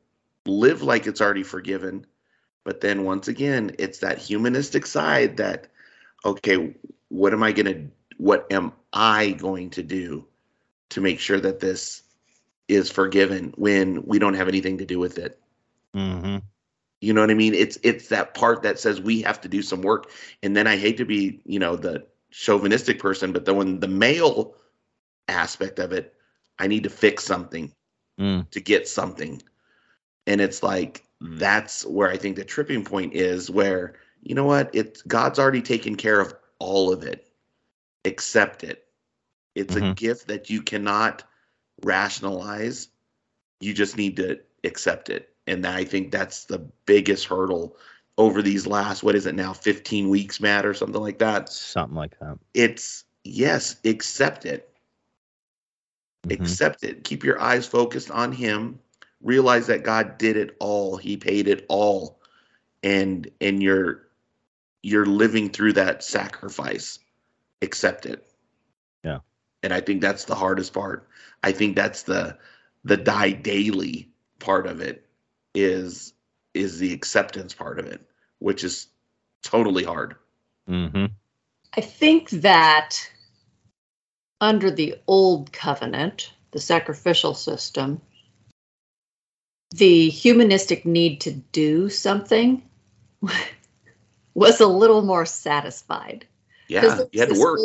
live like it's already forgiven, but then once again, it's that humanistic side that, okay, what am I gonna? What am I going to do? To make sure that this is forgiven when we don't have anything to do with it. Mm-hmm. You know what I mean? It's it's that part that says we have to do some work. And then I hate to be, you know, the chauvinistic person, but then when the male aspect of it, I need to fix something mm. to get something. And it's like that's where I think the tripping point is where, you know what, it's God's already taken care of all of it. Accept it. It's mm-hmm. a gift that you cannot rationalize. You just need to accept it. And I think that's the biggest hurdle over these last, what is it now, 15 weeks, Matt, or something like that? Something like that. It's, yes, accept it. Mm-hmm. Accept it. Keep your eyes focused on Him. Realize that God did it all. He paid it all. And, and you're, you're living through that sacrifice. Accept it. Yeah and I think that's the hardest part. I think that's the the die daily part of it is is the acceptance part of it, which is totally hard. Mm-hmm. I think that under the old covenant, the sacrificial system, the humanistic need to do something [laughs] was a little more satisfied. Yeah, you had to work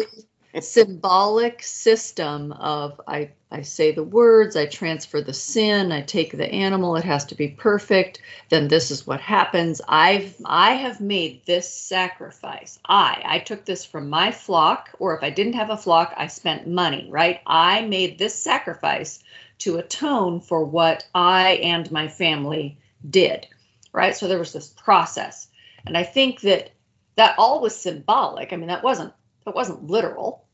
symbolic system of I, I say the words, I transfer the sin, I take the animal, it has to be perfect, then this is what happens. I've I have made this sacrifice. I I took this from my flock, or if I didn't have a flock, I spent money, right? I made this sacrifice to atone for what I and my family did. Right? So there was this process. And I think that that all was symbolic. I mean, that wasn't it wasn't literal,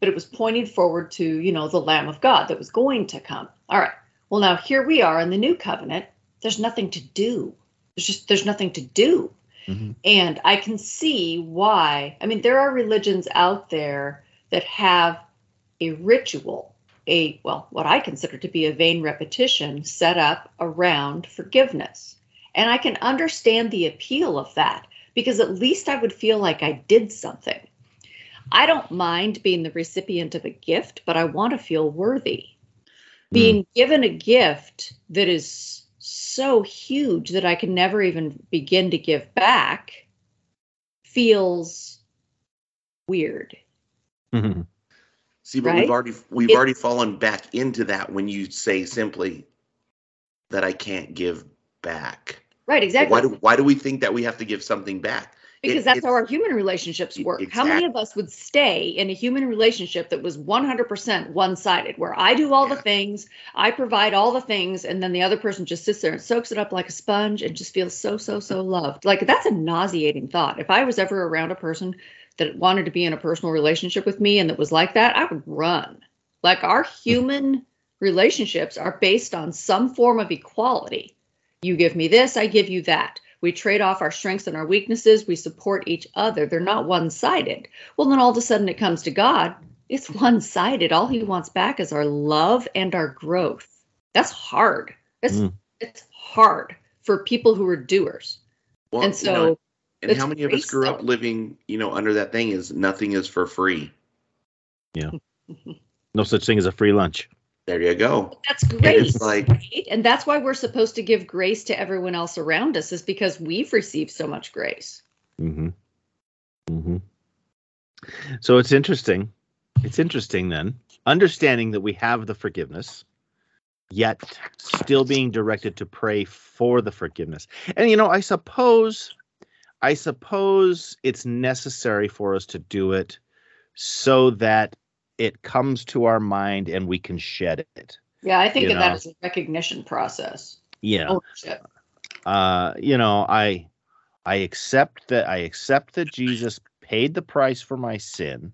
but it was pointing forward to, you know, the Lamb of God that was going to come. All right. Well, now here we are in the new covenant. There's nothing to do. There's just there's nothing to do. Mm-hmm. And I can see why. I mean, there are religions out there that have a ritual, a well, what I consider to be a vain repetition set up around forgiveness. And I can understand the appeal of that because at least I would feel like I did something. I don't mind being the recipient of a gift, but I want to feel worthy. Mm. Being given a gift that is so huge that I can never even begin to give back feels weird. Mm-hmm. See, but Right? we've already we've It- already fallen back into that when you say simply that I can't give back. Right, exactly. Why do why do we think that we have to give something back? Because it- that's how our human relationships work. How many of us would stay in a human relationship that was 100% one sided, where I do all the things, I provide all the things, and then the other person just sits there and soaks it up like a sponge and just feels so, so, so loved? Like, that's a nauseating thought. If I was ever around a person that wanted to be in a personal relationship with me and that was like that, I would run. Like, our human relationships are based on some form of equality. You give me this, I give you that. We trade off our strengths and our weaknesses. We support each other. They're not one sided. Well, then all of a sudden it comes to God. It's one sided. All he wants back is our love and our growth. That's hard. It's, Mm. it's hard for people who are doers. Well, and you know, so and how many of us grace, grew up living, you know, under that thing is nothing is for free. Yeah. no such thing as a free lunch. There you go. that's grace. like- right? And that's why we're supposed to give grace to everyone else around us, is because we've received so much grace. Mm-hmm. Mm-hmm. So it's interesting. It's interesting then, understanding that we have the forgiveness, yet still being directed to pray for the forgiveness. And you know, I suppose, I suppose it's necessary for us to do it so that it comes to our mind and we can shed it. Yeah, I think of that as a recognition process. Yeah. Ownership. uh you know i i accept that i accept that jesus paid the price for my sin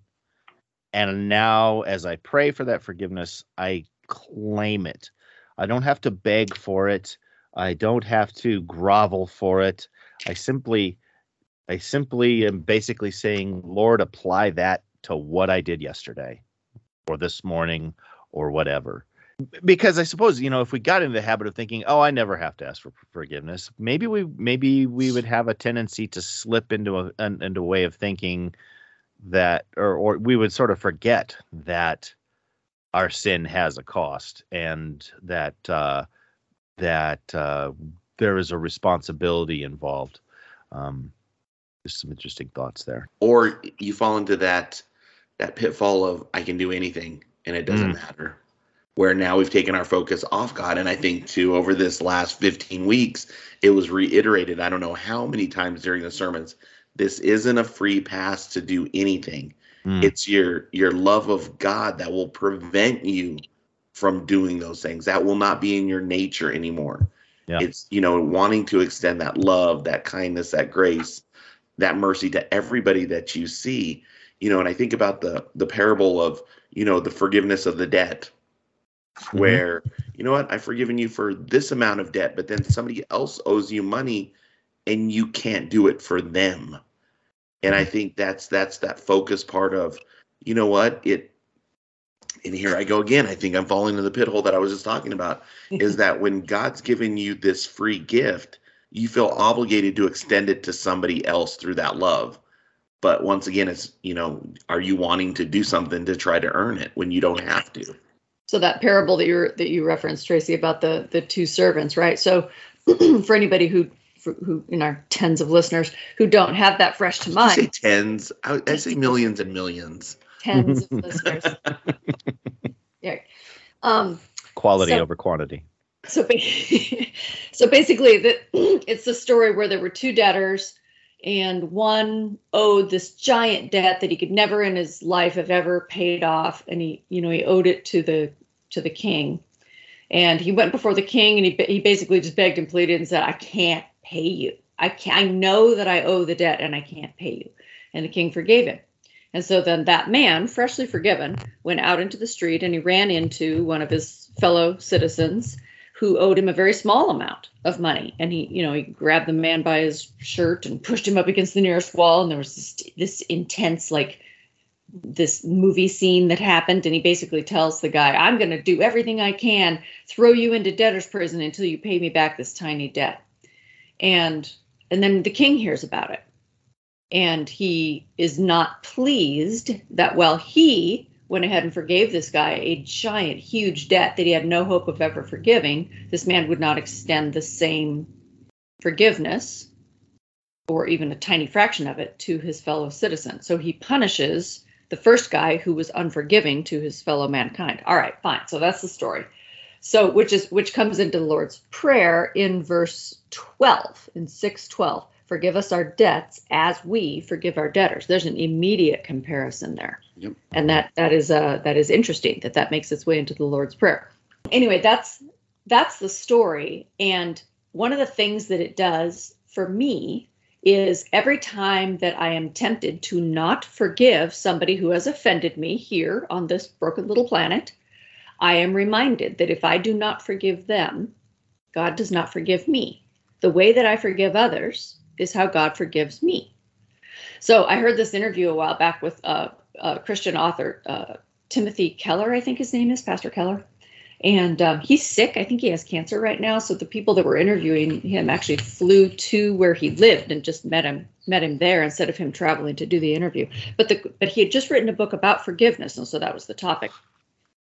and now as i pray for that forgiveness i claim it i don't have to beg for it i don't have to grovel for it i simply i simply am basically saying lord apply that to what i did yesterday or this morning or whatever because I suppose you know if we got into the habit of thinking, oh, I never have to ask for forgiveness, maybe we maybe we would have a tendency to slip into a an, into a way of thinking that, or or we would sort of forget that our sin has a cost and that uh, that uh, there is a responsibility involved. Um, there's some interesting thoughts there. Or you fall into that that pitfall of I can do anything and it doesn't Mm. matter. Where now we've taken our focus off God. And I think too over this last 15 weeks, it was reiterated, I don't know how many times during the sermons, this isn't a free pass to do anything. Mm. It's your your love of God that will prevent you from doing those things. That will not be in your nature anymore. Yeah. It's you know wanting to extend that love, that kindness, that grace, that mercy to everybody that you see. You know, and I think about the the parable of, you know, the forgiveness of the debt Mhm. where, you know what, I've forgiven you for this amount of debt, but then somebody else owes you money and you can't do it for them. And I think that's that's that focus part of, you know what, it and here I go again. I think I'm falling into the pit hole that I was just talking about. is [laughs] that when God's given you this free gift, you feel obligated to extend it to somebody else through that love. But once again, it's you know, are you wanting to do something to try to earn it when you don't have to? So that parable that you that you referenced, Tracy, about the the two servants, right? So [clears throat] for anybody who for, who in our tens of listeners who don't have that fresh to Did you say mind, tens? I, I say millions and millions. tens of listeners. [laughs] Yeah. Um, Quality So- over quantity. so [laughs] so basically the, [clears throat] it's the story where there were two debtors and one owed this giant debt that he could never in his life have ever paid off and he you know he owed it to the to the king. And he went before the king and he, he basically just begged and pleaded and said i can't pay you. I can i know that i owe the debt and i can't pay you. And the king forgave him. And so then that man freshly forgiven went out into the street and he ran into one of his fellow citizens who owed him a very small amount of money. And he, you know, he grabbed the man by his shirt and pushed him up against the nearest wall. And there was this, this intense, like, this movie scene that happened. And he basically tells the guy, I'm going to do everything I can, throw you into debtor's prison until you pay me back this tiny debt. And and then the king hears about it. And he is not pleased that while he went ahead and forgave this guy a giant, huge debt that he had no hope of ever forgiving, this man would not extend the same forgiveness or even a tiny fraction of it to his fellow citizen. So he punishes the first guy who was unforgiving to his fellow mankind. All right, fine. So that's the story. So which is which comes into the Lord's prayer in verse 12 in 612. Forgive us our debts as we forgive our debtors. There's an immediate comparison there. Yep. And that that is uh that is interesting that that makes its way into the Lord's prayer. Anyway, that's that's the story and one of the things that it does for me is every time that I am tempted to not forgive somebody who has offended me here on this broken little planet, I am reminded that if I do not forgive them, God does not forgive me. The way that I forgive others is how God forgives me. So I heard this interview a while back with a, a Christian author, uh, Timothy Keller, I think his name is, Pastor Keller and um, he's sick. I think he has cancer right now. So the people that were interviewing him actually flew to where he lived and just met him met him there instead of him traveling to do the interview. But the but he had just written a book about forgiveness, and so that was the topic.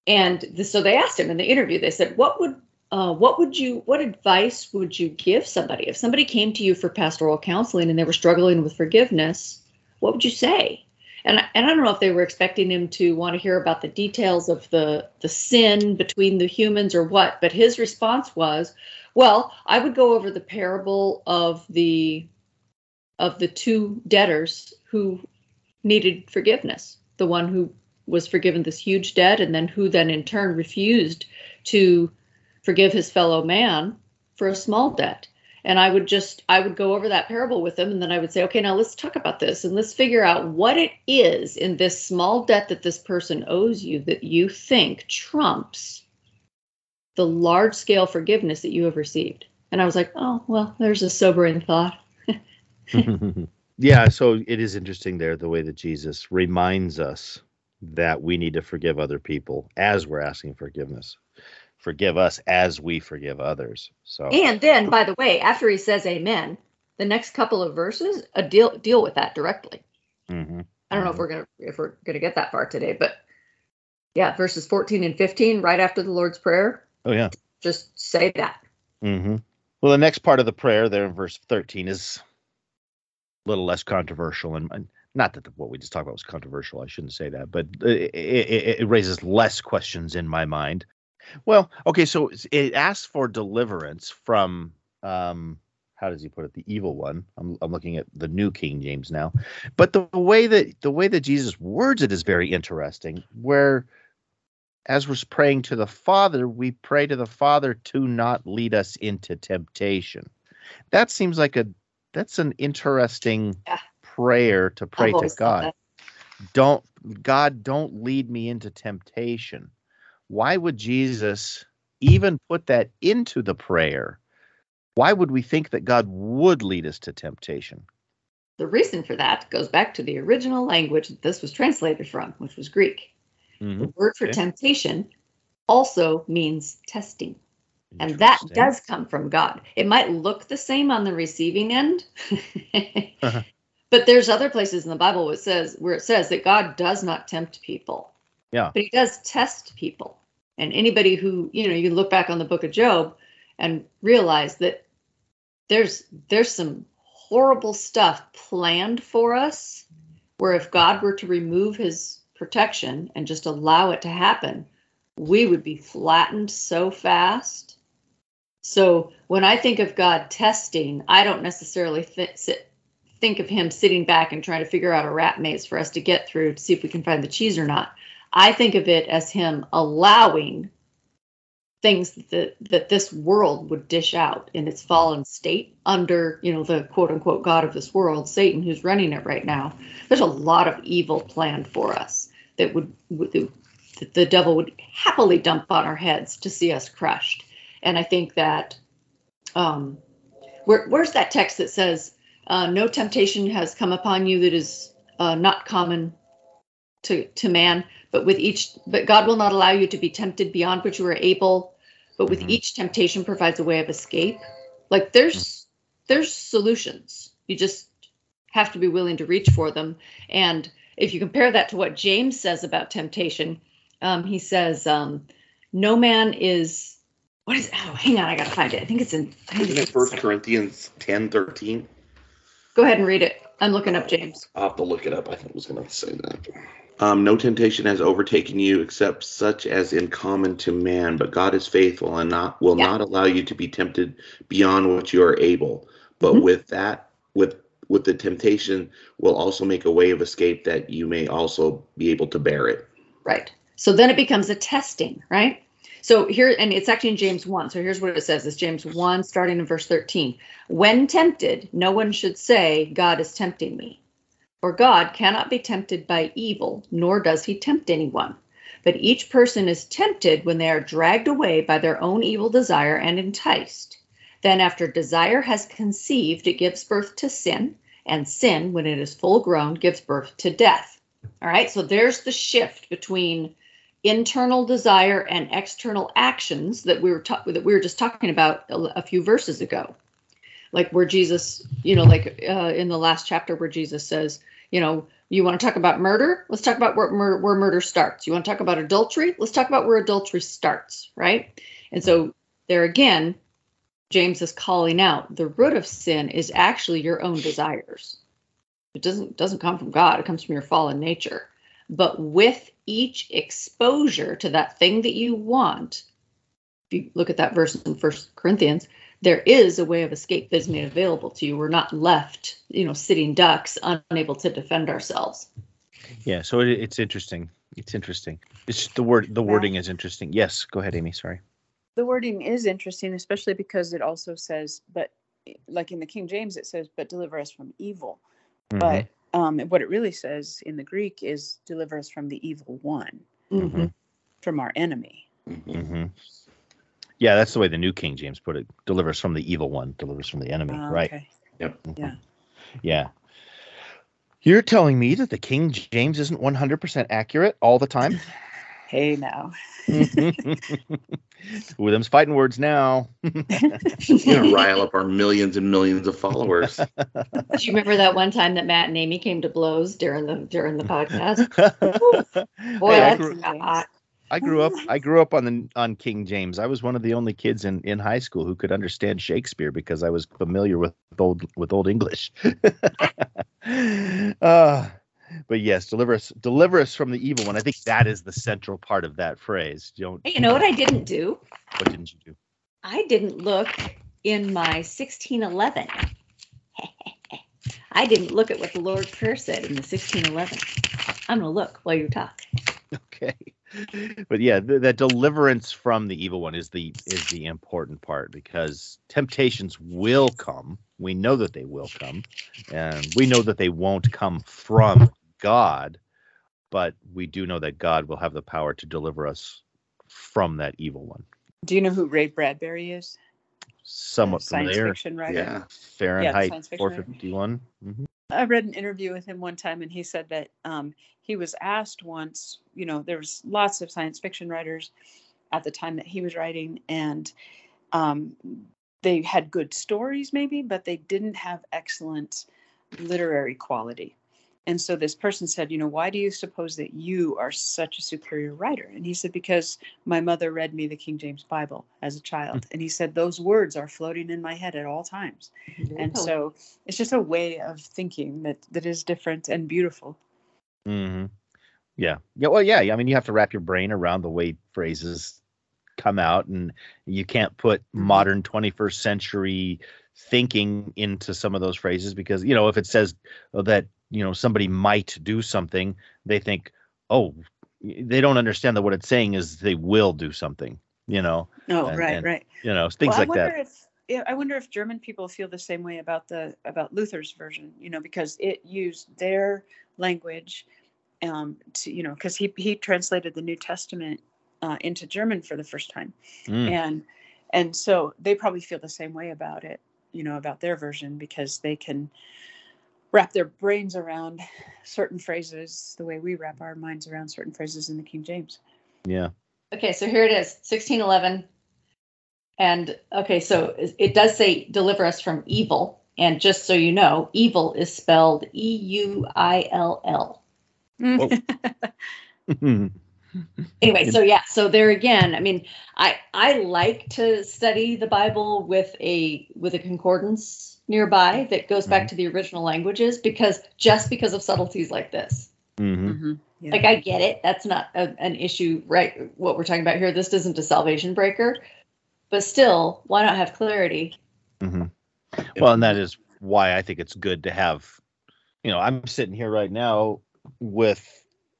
And the, so they asked him in the interview. They said, "What would uh, what would you what advice would you give somebody if somebody came to you for pastoral counseling and they were struggling with forgiveness? What would you say?" and and I don't know if they were expecting him to want to hear about the details of the the sin between the humans or what, but his response was, "Well, I would go over the parable of the of the two debtors who needed forgiveness. The one who was forgiven this huge debt and then who then in turn refused to forgive his fellow man for a small debt. And i would just i would go over that parable with them and then i would say okay now let's talk about this and let's figure out what it is in this small debt that this person owes you that you think trumps the large scale forgiveness that you have received. And i was like oh well there's a sobering thought. [laughs] Yeah so it is interesting there the way that jesus reminds us that we need to forgive other people as we're asking forgiveness forgive us as we forgive others. So And then by the way, after he says amen, the next couple of verses a deal deal with that directly. Mm-hmm. I don't know if we're gonna if we're gonna get that far today, but yeah, verses 14 and 15, right after the Lord's Prayer. Oh yeah. Just say that. Mm-hmm. Well, the next part of the prayer there in verse 13 is a little less controversial and, and not that the, what we just talked about was controversial. I shouldn't say that, but it, it, it raises less questions in my mind. Well, okay, so it asks for deliverance from um how does he put it? The evil one. I'm, I'm looking at the new king james now. But the way that the way that jesus words it is very interesting where as we're praying to the father we pray to the father to not lead us into temptation. That seems like a that's an interesting Yeah. prayer to pray to god. don't god don't lead me into temptation why would jesus even put that into the prayer why would we think that god would lead us to temptation The reason for that goes back to the original language that this was translated from, which was Greek. Mhm. The word for Okay. temptation also means testing. And that does come from God. It might look the same on the receiving end, Uh-huh. [laughs] but there's other places in the Bible where it says where it says that God does not tempt people. Yeah. But he does test people. And anybody who, you know, you look back on the book of Job and realize that there's there's some horrible stuff planned for us where if God were to remove his protection and just allow it to happen, we would be flattened so fast. So when I think of God testing, I don't necessarily th- sit, think of him sitting back and trying to figure out a rat maze for us to get through to see if we can find the cheese or not. I think of it as him allowing things that that this world would dish out in its fallen state under you know the quote unquote god of this world satan who's running it right now. There's a lot of evil planned for us that would, would that the devil would happily dump on our heads to see us crushed. And i think that um where, where's that text that says uh, no temptation has come upon you that is uh, not common to to man but with each but god will not allow you to be tempted beyond what you are able but with Mhm. each temptation provides a way of escape like there's there's solutions you just have to be willing to reach for them and if you compare that to what James says about temptation, um, he says, um, "No man is." What is? Oh, hang on, I gotta find it. I think it's in. I think it's- First Corinthians 10 13? Go ahead and read it. I'm looking up James. I'll have to look it up. I think I was going to say that. Um, no temptation has overtaken you except such as in common to man, but God is faithful and not will Yeah. not allow you to be tempted beyond what you are able. But Mhm. with that, with with the temptation, will also make a way of escape that you may also be able to bear it. Right. So then it becomes a testing, right? So here, and it's actually in James 1. So here's what it says it's James 1, starting in verse 13. When tempted, no one should say, God is tempting me. For God cannot be tempted by evil, nor does he tempt anyone. But each person is tempted when they are dragged away by their own evil desire and enticed. Then, after desire has conceived, it gives birth to sin, and sin, when it is full grown, gives birth to death. All right, so there's the shift between internal desire and external actions that we were ta- that we were just talking about a, a few verses ago. Like where Jesus, you know, like uh, in the last chapter where Jesus says, you know, you want to talk about murder? Let's talk about where, where murder starts. You want to talk about adultery? Let's talk about where adultery starts, right? And so there again, James is calling out the root of sin is actually your own desires. It doesn't doesn't come from God. It comes from your fallen nature. But with each exposure to that thing that you want, if you look at that verse in First Corinthians, there is a way of escape that is made available to you. We're not left, you know, sitting ducks, unable to defend ourselves. Yeah, so it, it's interesting. It's interesting. It's the word. The wording is interesting. Yes, go ahead, Amy. Sorry. the wording is interesting, especially because it also says, but like in the King James, it says, but deliver us from evil. Mhm. But um, what it really says in the Greek is deliver us from the evil one, Mhm. from our enemy. hmm Yeah, that's the way the New King James put it. Delivers from the evil one. delivers from the enemy. Ah, right. okay. Mhm. Yeah. Yeah. You're telling me that the King James isn't 100% accurate all the time? [laughs] Hey, now. [laughs] With them's fighting words now. You're going to rile up our millions and millions of followers. [laughs] Do you remember that one time that Matt and Amy came to blows during the during the podcast? Boy, Hey, that's grew- hot. I grew up. I grew up on the on King James. I was one of the only kids in, in high school who could understand Shakespeare because I was familiar with old with old English. uh, [laughs] but yes, deliver us, deliver us from the evil one. I think that is the central part of that phrase. Don't. You know what I didn't do? What didn't you do? I didn't look in my 1611. [laughs] I didn't look at what the Lord's Prayer said in the 1611. I'm going to look while you talk. [laughs] Okay, [laughs] but yeah, the, that deliverance from the evil one is the is the important part because temptations will come. We know that they will come, and we know that they won't come from God, but we do know that God will have the power to deliver us from that evil one. Do you know who Ray Bradbury is? Somewhat Science familiar. fiction writer. Yeah. Fahrenheit science fiction writer. 451. Mhm. I read an interview with him one time, and he said that um, he was asked once. You know, there was lots of science fiction writers at the time that he was writing, and um, they had good stories, maybe, but they didn't have excellent literary quality. And so this person said, you know, why do you suppose that you are such a superior writer? And he said, because my mother read me the King James Bible as a child. And he said, those words are floating in my head at all times. And so it's just a way of thinking that that is different and beautiful. hmm Yeah. Yeah. Well, yeah. I mean, you have to wrap your brain around the way phrases come out, and you can't put Mhm. modern 21st century thinking into some of those phrases because, you know, if it says that, you know, somebody might do something, they think, oh, they don't understand that what it's saying is they will do something, you know, Oh, And- right, and right. you know, things well, like I wonder that. if yeah, I wonder if German people feel the same way about the about Luther's version, you know, because it used their language um to you know because he he translated the New Testament uh, into German for the first time, Mm. and and so they probably feel the same way about it, you know, about their version because they can wrap their brains around certain phrases the way we wrap our minds around certain phrases in the King James. Yeah. Okay, so here it is, 1611. And okay, so it it does say deliver us from evil. And just so you know, evil is spelled E U I L L. Mm. [laughs] anyway so [laughs] yeah so there again i mean i i like to study the bible with a with a concordance nearby that goes back to the original languages because just because of subtleties like this Mhm. Mhm. Yeah. like i get it that's not a, an issue right what we're talking about here this isn't a salvation breaker but still why not have clarity Mhm. Well, and that is why I think it's good to have, you know, I'm sitting here right now with,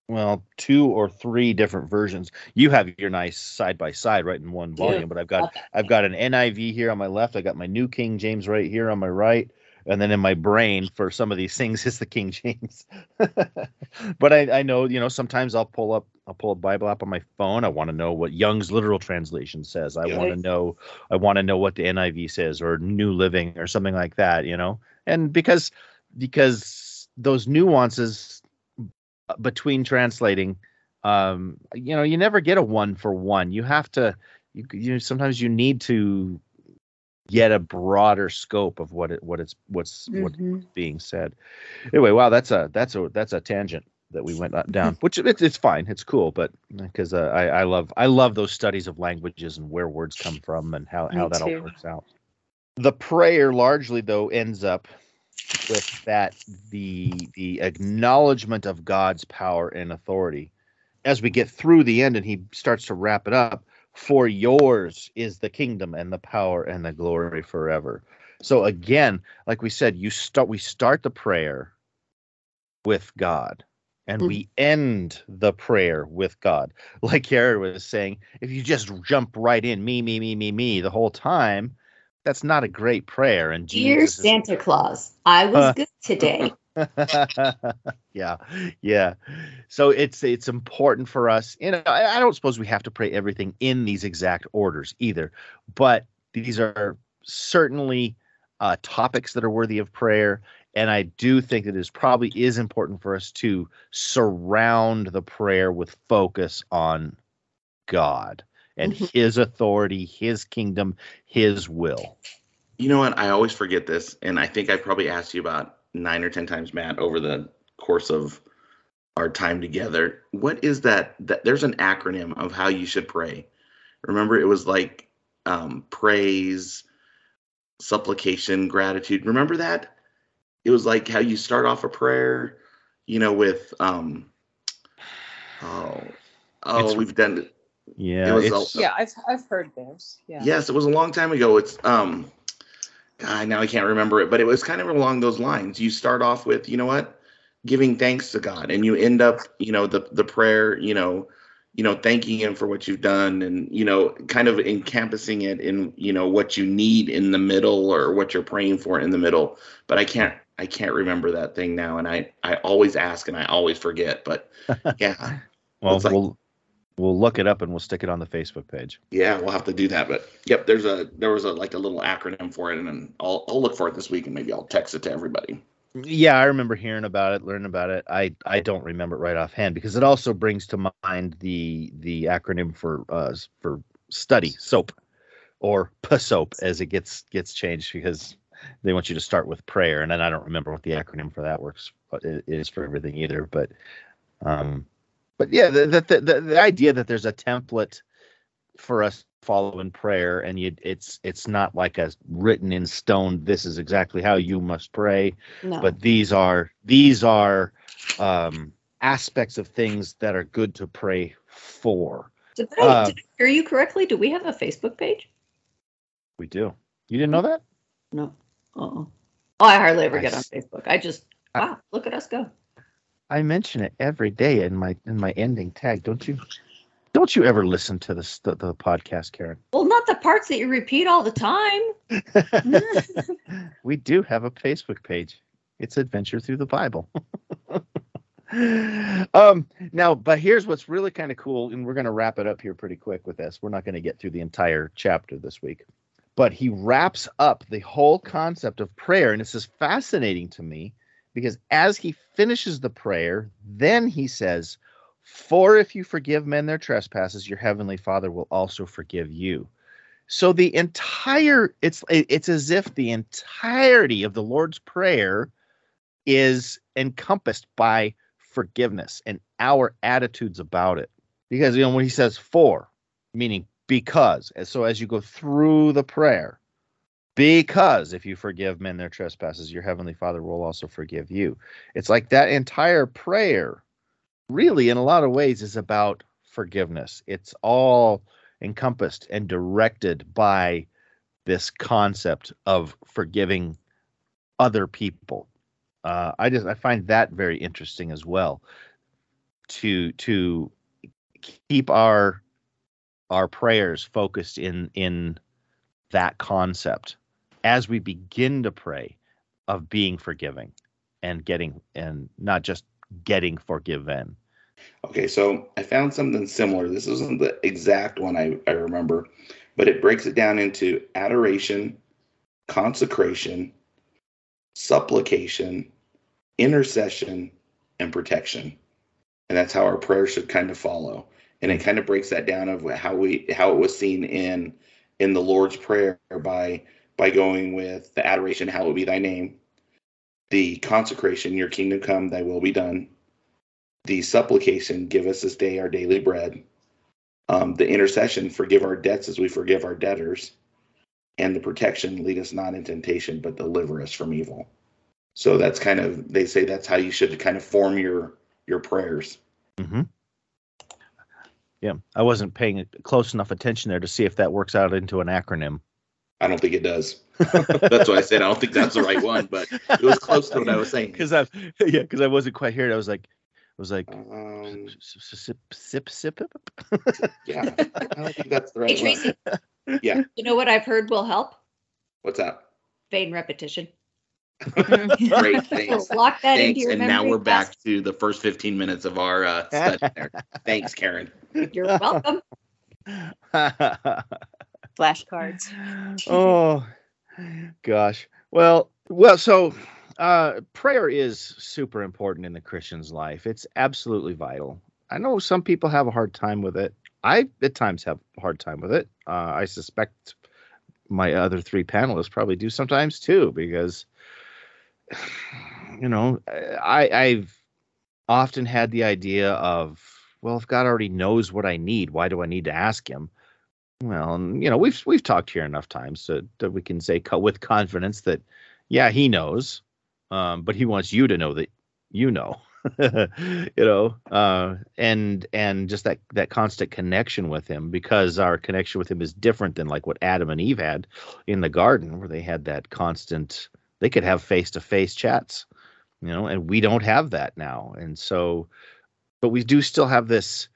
well, two or three different versions. You have your nice side by side right in one volume, but I've got. I've got an NIV here on my left. I got my New King James right here on my right, and then in my brain for some of these things [laughs] is the King James. [laughs] but I, I know, you know, sometimes I'll pull up I'll pull a Bible app on my phone. I want to know what Young's literal translation says. I Yeah. want to know I want to know what the NIV says or New Living or something like that, you know. And because because those nuances between translating um you know you never get a one for one. You have to you, you sometimes you need to get a broader scope of what it what it's what's what's Mhm. being said. Anyway wow that's a that's a that's a tangent that we went down [laughs] which it, it's fine it's cool but because uh, I, I love i love those studies of languages and where words come from and how, how Me that all works out. The prayer largely though ends up with that the the acknowledgement of god's power and authority. As we get through the end and he starts to wrap it up for yours is the kingdom and the power and the glory forever. So again like we said you start we start the prayer with god and we mm-hmm. end the prayer with god. Like Karen was saying if you just jump right in me me me me me the whole time that's not a great prayer and dear jesus is- santa claus i was Uh, good today. [laughs] Yeah yeah. So it's it's important for us you know I, I don't suppose we have to pray everything in these exact orders either but these are certainly uh, topics that are worthy of prayer and i do think that it probably is important for us to surround the prayer with focus on god and Mhm. his authority his kingdom his will You know what? I always forget this, and I think I probably asked you about nine or ten times, Matt, over the course of our time together. What is that? That there's an acronym of how you should pray. Remember, it was like um, praise, supplication, gratitude. Remember that? It was like how you start off a prayer, you know, with um, oh, oh, It's- we've done yeah It was it's- also- Yeah, I've I've heard those. Yeah. Yes, it was a long time ago. It's um God, now I can't remember it, but it was kind of along those lines. You start off with, you know what? Giving thanks to God and you end up, you know, the the prayer, you know, you know, thanking him for what you've done and, you know, kind of encompassing it in, you know, what you need in the middle or what you're praying for in the middle. But I can't I can't remember that thing now and I I always ask and I always forget, but [laughs] yeah. well It's like- we'll we'll look it up and we'll stick it on the facebook page Yeah, we'll have to do that. But yep, there's a there was a like a little acronym for it, and then I'll I'll look for it this week, and maybe I'll text it to everybody. Yeah, I remember hearing about it, learning about it. I I don't remember it right offhand because it also brings to mind the the acronym for uh for study soap or [laughs] PSOAP as it gets gets changed because they want you to start with prayer and then I don't remember what the acronym for that works is for everything either but um but yeah the the the, the, idea that there's a template for us to follow in prayer and you it's it's not like a written in stone this is exactly how you must pray. No. But these are these are um aspects of things that are good to pray for. Did I, uh, did I hear you correctly? Do we have a facebook page? We do. You didn't know that? No. Uh-uh. oh i hardly ever I get on facebook. I just I- wow look at us go i mention it every day in my in my ending tag. Don't you don't you ever listen to this the, the podcast karen? Well not the parts that you repeat all the time. [laughs] We do have a facebook page. It's adventure through the bible. [laughs] Um now but here's what's really kind of cool and we're going to wrap it up here pretty quick with this. We're not going to get through the entire chapter this week. But he wraps up the whole concept of prayer and this is fascinating to me because as he finishes the prayer then he says for if you forgive men their trespasses your heavenly father will also forgive you so the entire it's it's as if the entirety of the lord's prayer is encompassed by forgiveness and our attitudes about it. Because you know when he says for, meaning because, and so as you go through the prayer, because if you forgive men their trespasses, your heavenly Father will also forgive you. It's like that entire prayer, really, in a lot of ways, is about forgiveness. It's all encompassed and directed by this concept of forgiving other people. Uh, I just I find that very interesting as well. To to keep our our prayers focused in in that concept as we begin to pray of being forgiving and getting and not just getting forgiven. Okay, so I found something similar. This isn't the exact one I, I remember, but it breaks it down into adoration, consecration, supplication, intercession, and protection. And that's how our prayer should kind of follow. And it kind of breaks that down of how we how it was seen in in the Lord's Prayer by by going with the adoration, hallowed be thy name, the consecration, your kingdom come, thy will be done, the supplication, give us this day our daily bread, um, the intercession, forgive our debts as we forgive our debtors, and the protection, lead us not in temptation, but deliver us from evil. So that's kind of they say that's how you should kind of form your your prayers. Mm-hmm. Yeah, I wasn't paying close enough attention there to see if that works out into an acronym. I don't think it does. that's what I said. I don't think that's the right one, but it was close to what I was saying. Because I, yeah, because I wasn't quite hearing. I was like, I was like, Um, sip, sip, sip. yeah, I don't think that's the right one. Hey, Tracy, one. Yeah, you know what I've heard will help? what's that? Vain repetition. [laughs] Great, thanks. So lock that into Thanks. your And now we're back fast. to the first 15 minutes of our uh, study there. Thanks, Karen. You're welcome. [laughs] Flashcards. [laughs] oh gosh. Well well so uh prayer is super important in the christian's life. It's absolutely vital. I know some people have a hard time with it. I at times have a hard time with it. Uh, i suspect my other three panelists probably do sometimes too because [sighs] you know i i've often had the idea of well if god already knows what i need why do i need to ask him well, you know, we've we've talked here enough times so that we can say co- with confidence that, yeah, he knows, um, but he wants you to know that you know, [laughs] you know, uh, and and just that that constant connection with him because our connection with him is different than like what Adam and Eve had in the garden, where they had that constant. They could have face to face chats, you know, and we don't have that now, and so, but we do still have this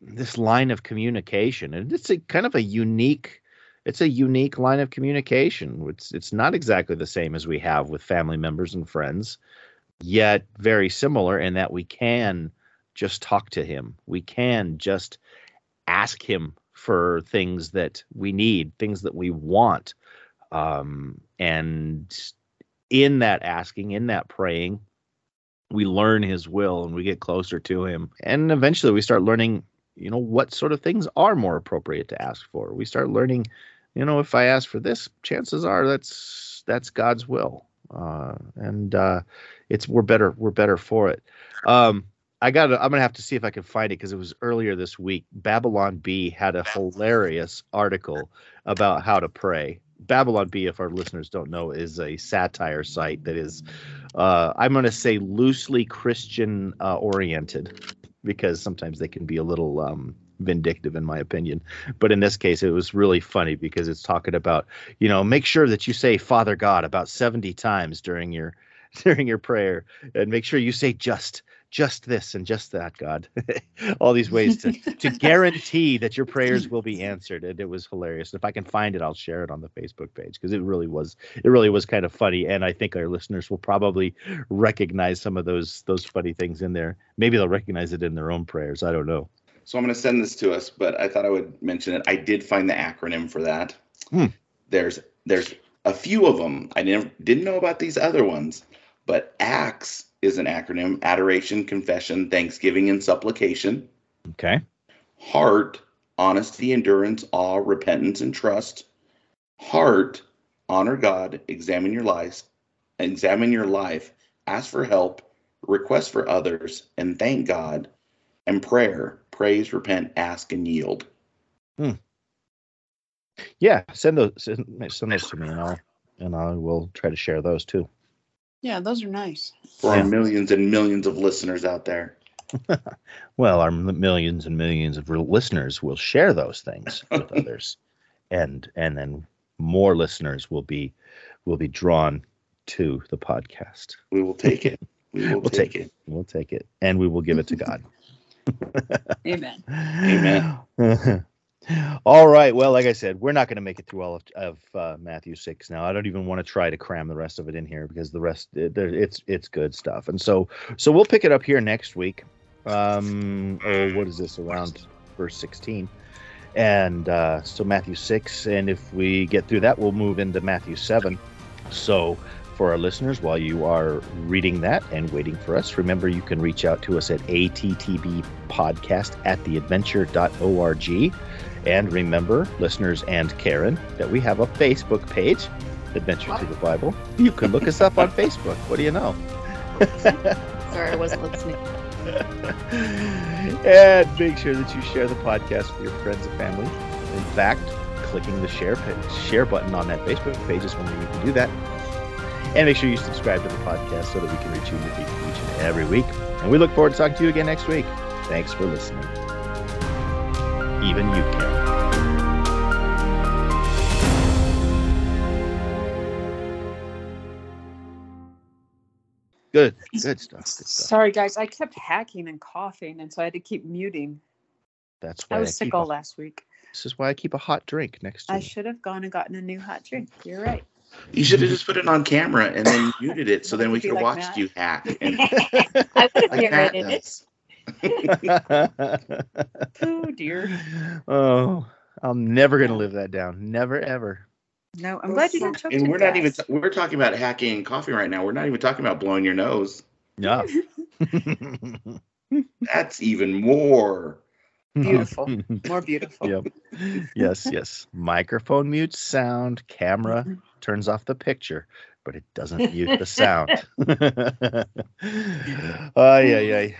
this line of communication and it's a kind of a unique it's a unique line of communication. It's it's not exactly the same as we have with family members and friends yet very similar in that we can just talk to him. We can just ask him for things that we need things that we want. Um and in that asking in that praying we learn his will and we get closer to him. And eventually we start learning you know what sort of things are more appropriate to ask for. We start learning you know if i ask for this chances are that's that's god's will. Uh and uh it's we're better we're better for it. Um i got i'm gonna have to see if i can find it because it was earlier this week. Babylon Bee had a hilarious article about how to pray. Babylon Bee if our listeners don't know is a satire site that is uh i'm gonna say loosely christian uh, oriented because sometimes they can be a little um, vindictive in my opinion. But in this case it was really funny because it's talking about you know make sure that you say father god about 70 times during your [laughs] during your prayer and make sure you say just just this and just that god [laughs] all these ways to to [laughs] guarantee that your prayers will be [laughs] answered and it was hilarious if i can find it i'll share it on the facebook page because it really was it really was kind of funny and i think our listeners will probably recognize some of those those funny things in there maybe they'll recognize it in their own prayers i don't know So I'm going to send this to us, but I thought I would mention it. I did find the acronym for that. Hmm. There's there's a few of them. I never didn't know about these other ones, but ACTS is an acronym: Adoration, Confession, Thanksgiving, and Supplication. okay Heart, Honesty, Endurance, Awe, Repentance, and Trust. Heart, Honor God, Examine your life, examine your life, ask for help, request for others, and thank God, and prayer, praise, repent, ask, and yield. Hmm. Yeah, send those send, send those to me, and I'll and I will try to share those too. Yeah, those are nice. For Yeah. our millions and millions of listeners out there. [laughs] Well, our m- millions and millions of re- listeners will share those things with [laughs] others, and and then more listeners will be will be drawn to the podcast. We will take it. [laughs] We will We'll take, take it. We'll take it, and we will give it to God. Amen. Amen. All right. Well, like I said, we're not going to make it through all of, of uh, Matthew six now. I don't even want to try to cram the rest of it in here because the rest it, it's it's good stuff. And so so we'll pick it up here next week. Um, oh, what is this around verse sixteen? And uh, so Matthew six, and if we get through that, we'll move into Matthew seven. So for our listeners, while you are reading that and waiting for us, remember you can reach out to us at attbpodcast at theadventure.org. And remember, listeners and Karen, that we have a Facebook page, Adventure Through the Bible. You can look us up on Facebook. What do you know? [laughs] Sorry, I wasn't listening. [laughs] and make sure that you share the podcast with your friends and family. In fact, clicking the share share button on that Facebook page is one way you can do that. And make sure you subscribe to the podcast so that we can reach you each and every week. And we look forward to talking to you again next week. Thanks for listening. Even you can. Good, good stuff. Good stuff. Sorry, guys. I kept hacking and coughing, and so I had to keep muting. That's why I, was sick all a, last week. this is why I keep a hot drink next to I me. should have gone and gotten a new hot drink. You're right. You should have just put it on camera and then muted it so then we could have like watched Matt. you hack. [laughs] And I would have like Matt narrated it. [laughs] Oh dear. oh, I'm never gonna live that down. Never ever. No, I'm glad you didn't choke And to we're not even death. we're talking about hacking and coffee right now. We're not even talking about blowing your nose. No. [laughs] [laughs] That's even more. Beautiful. [laughs] more beautiful. yep. Yes, yes. Microphone mutes sound, camera turns off the picture, but it doesn't mute the sound. ay, ay, ay.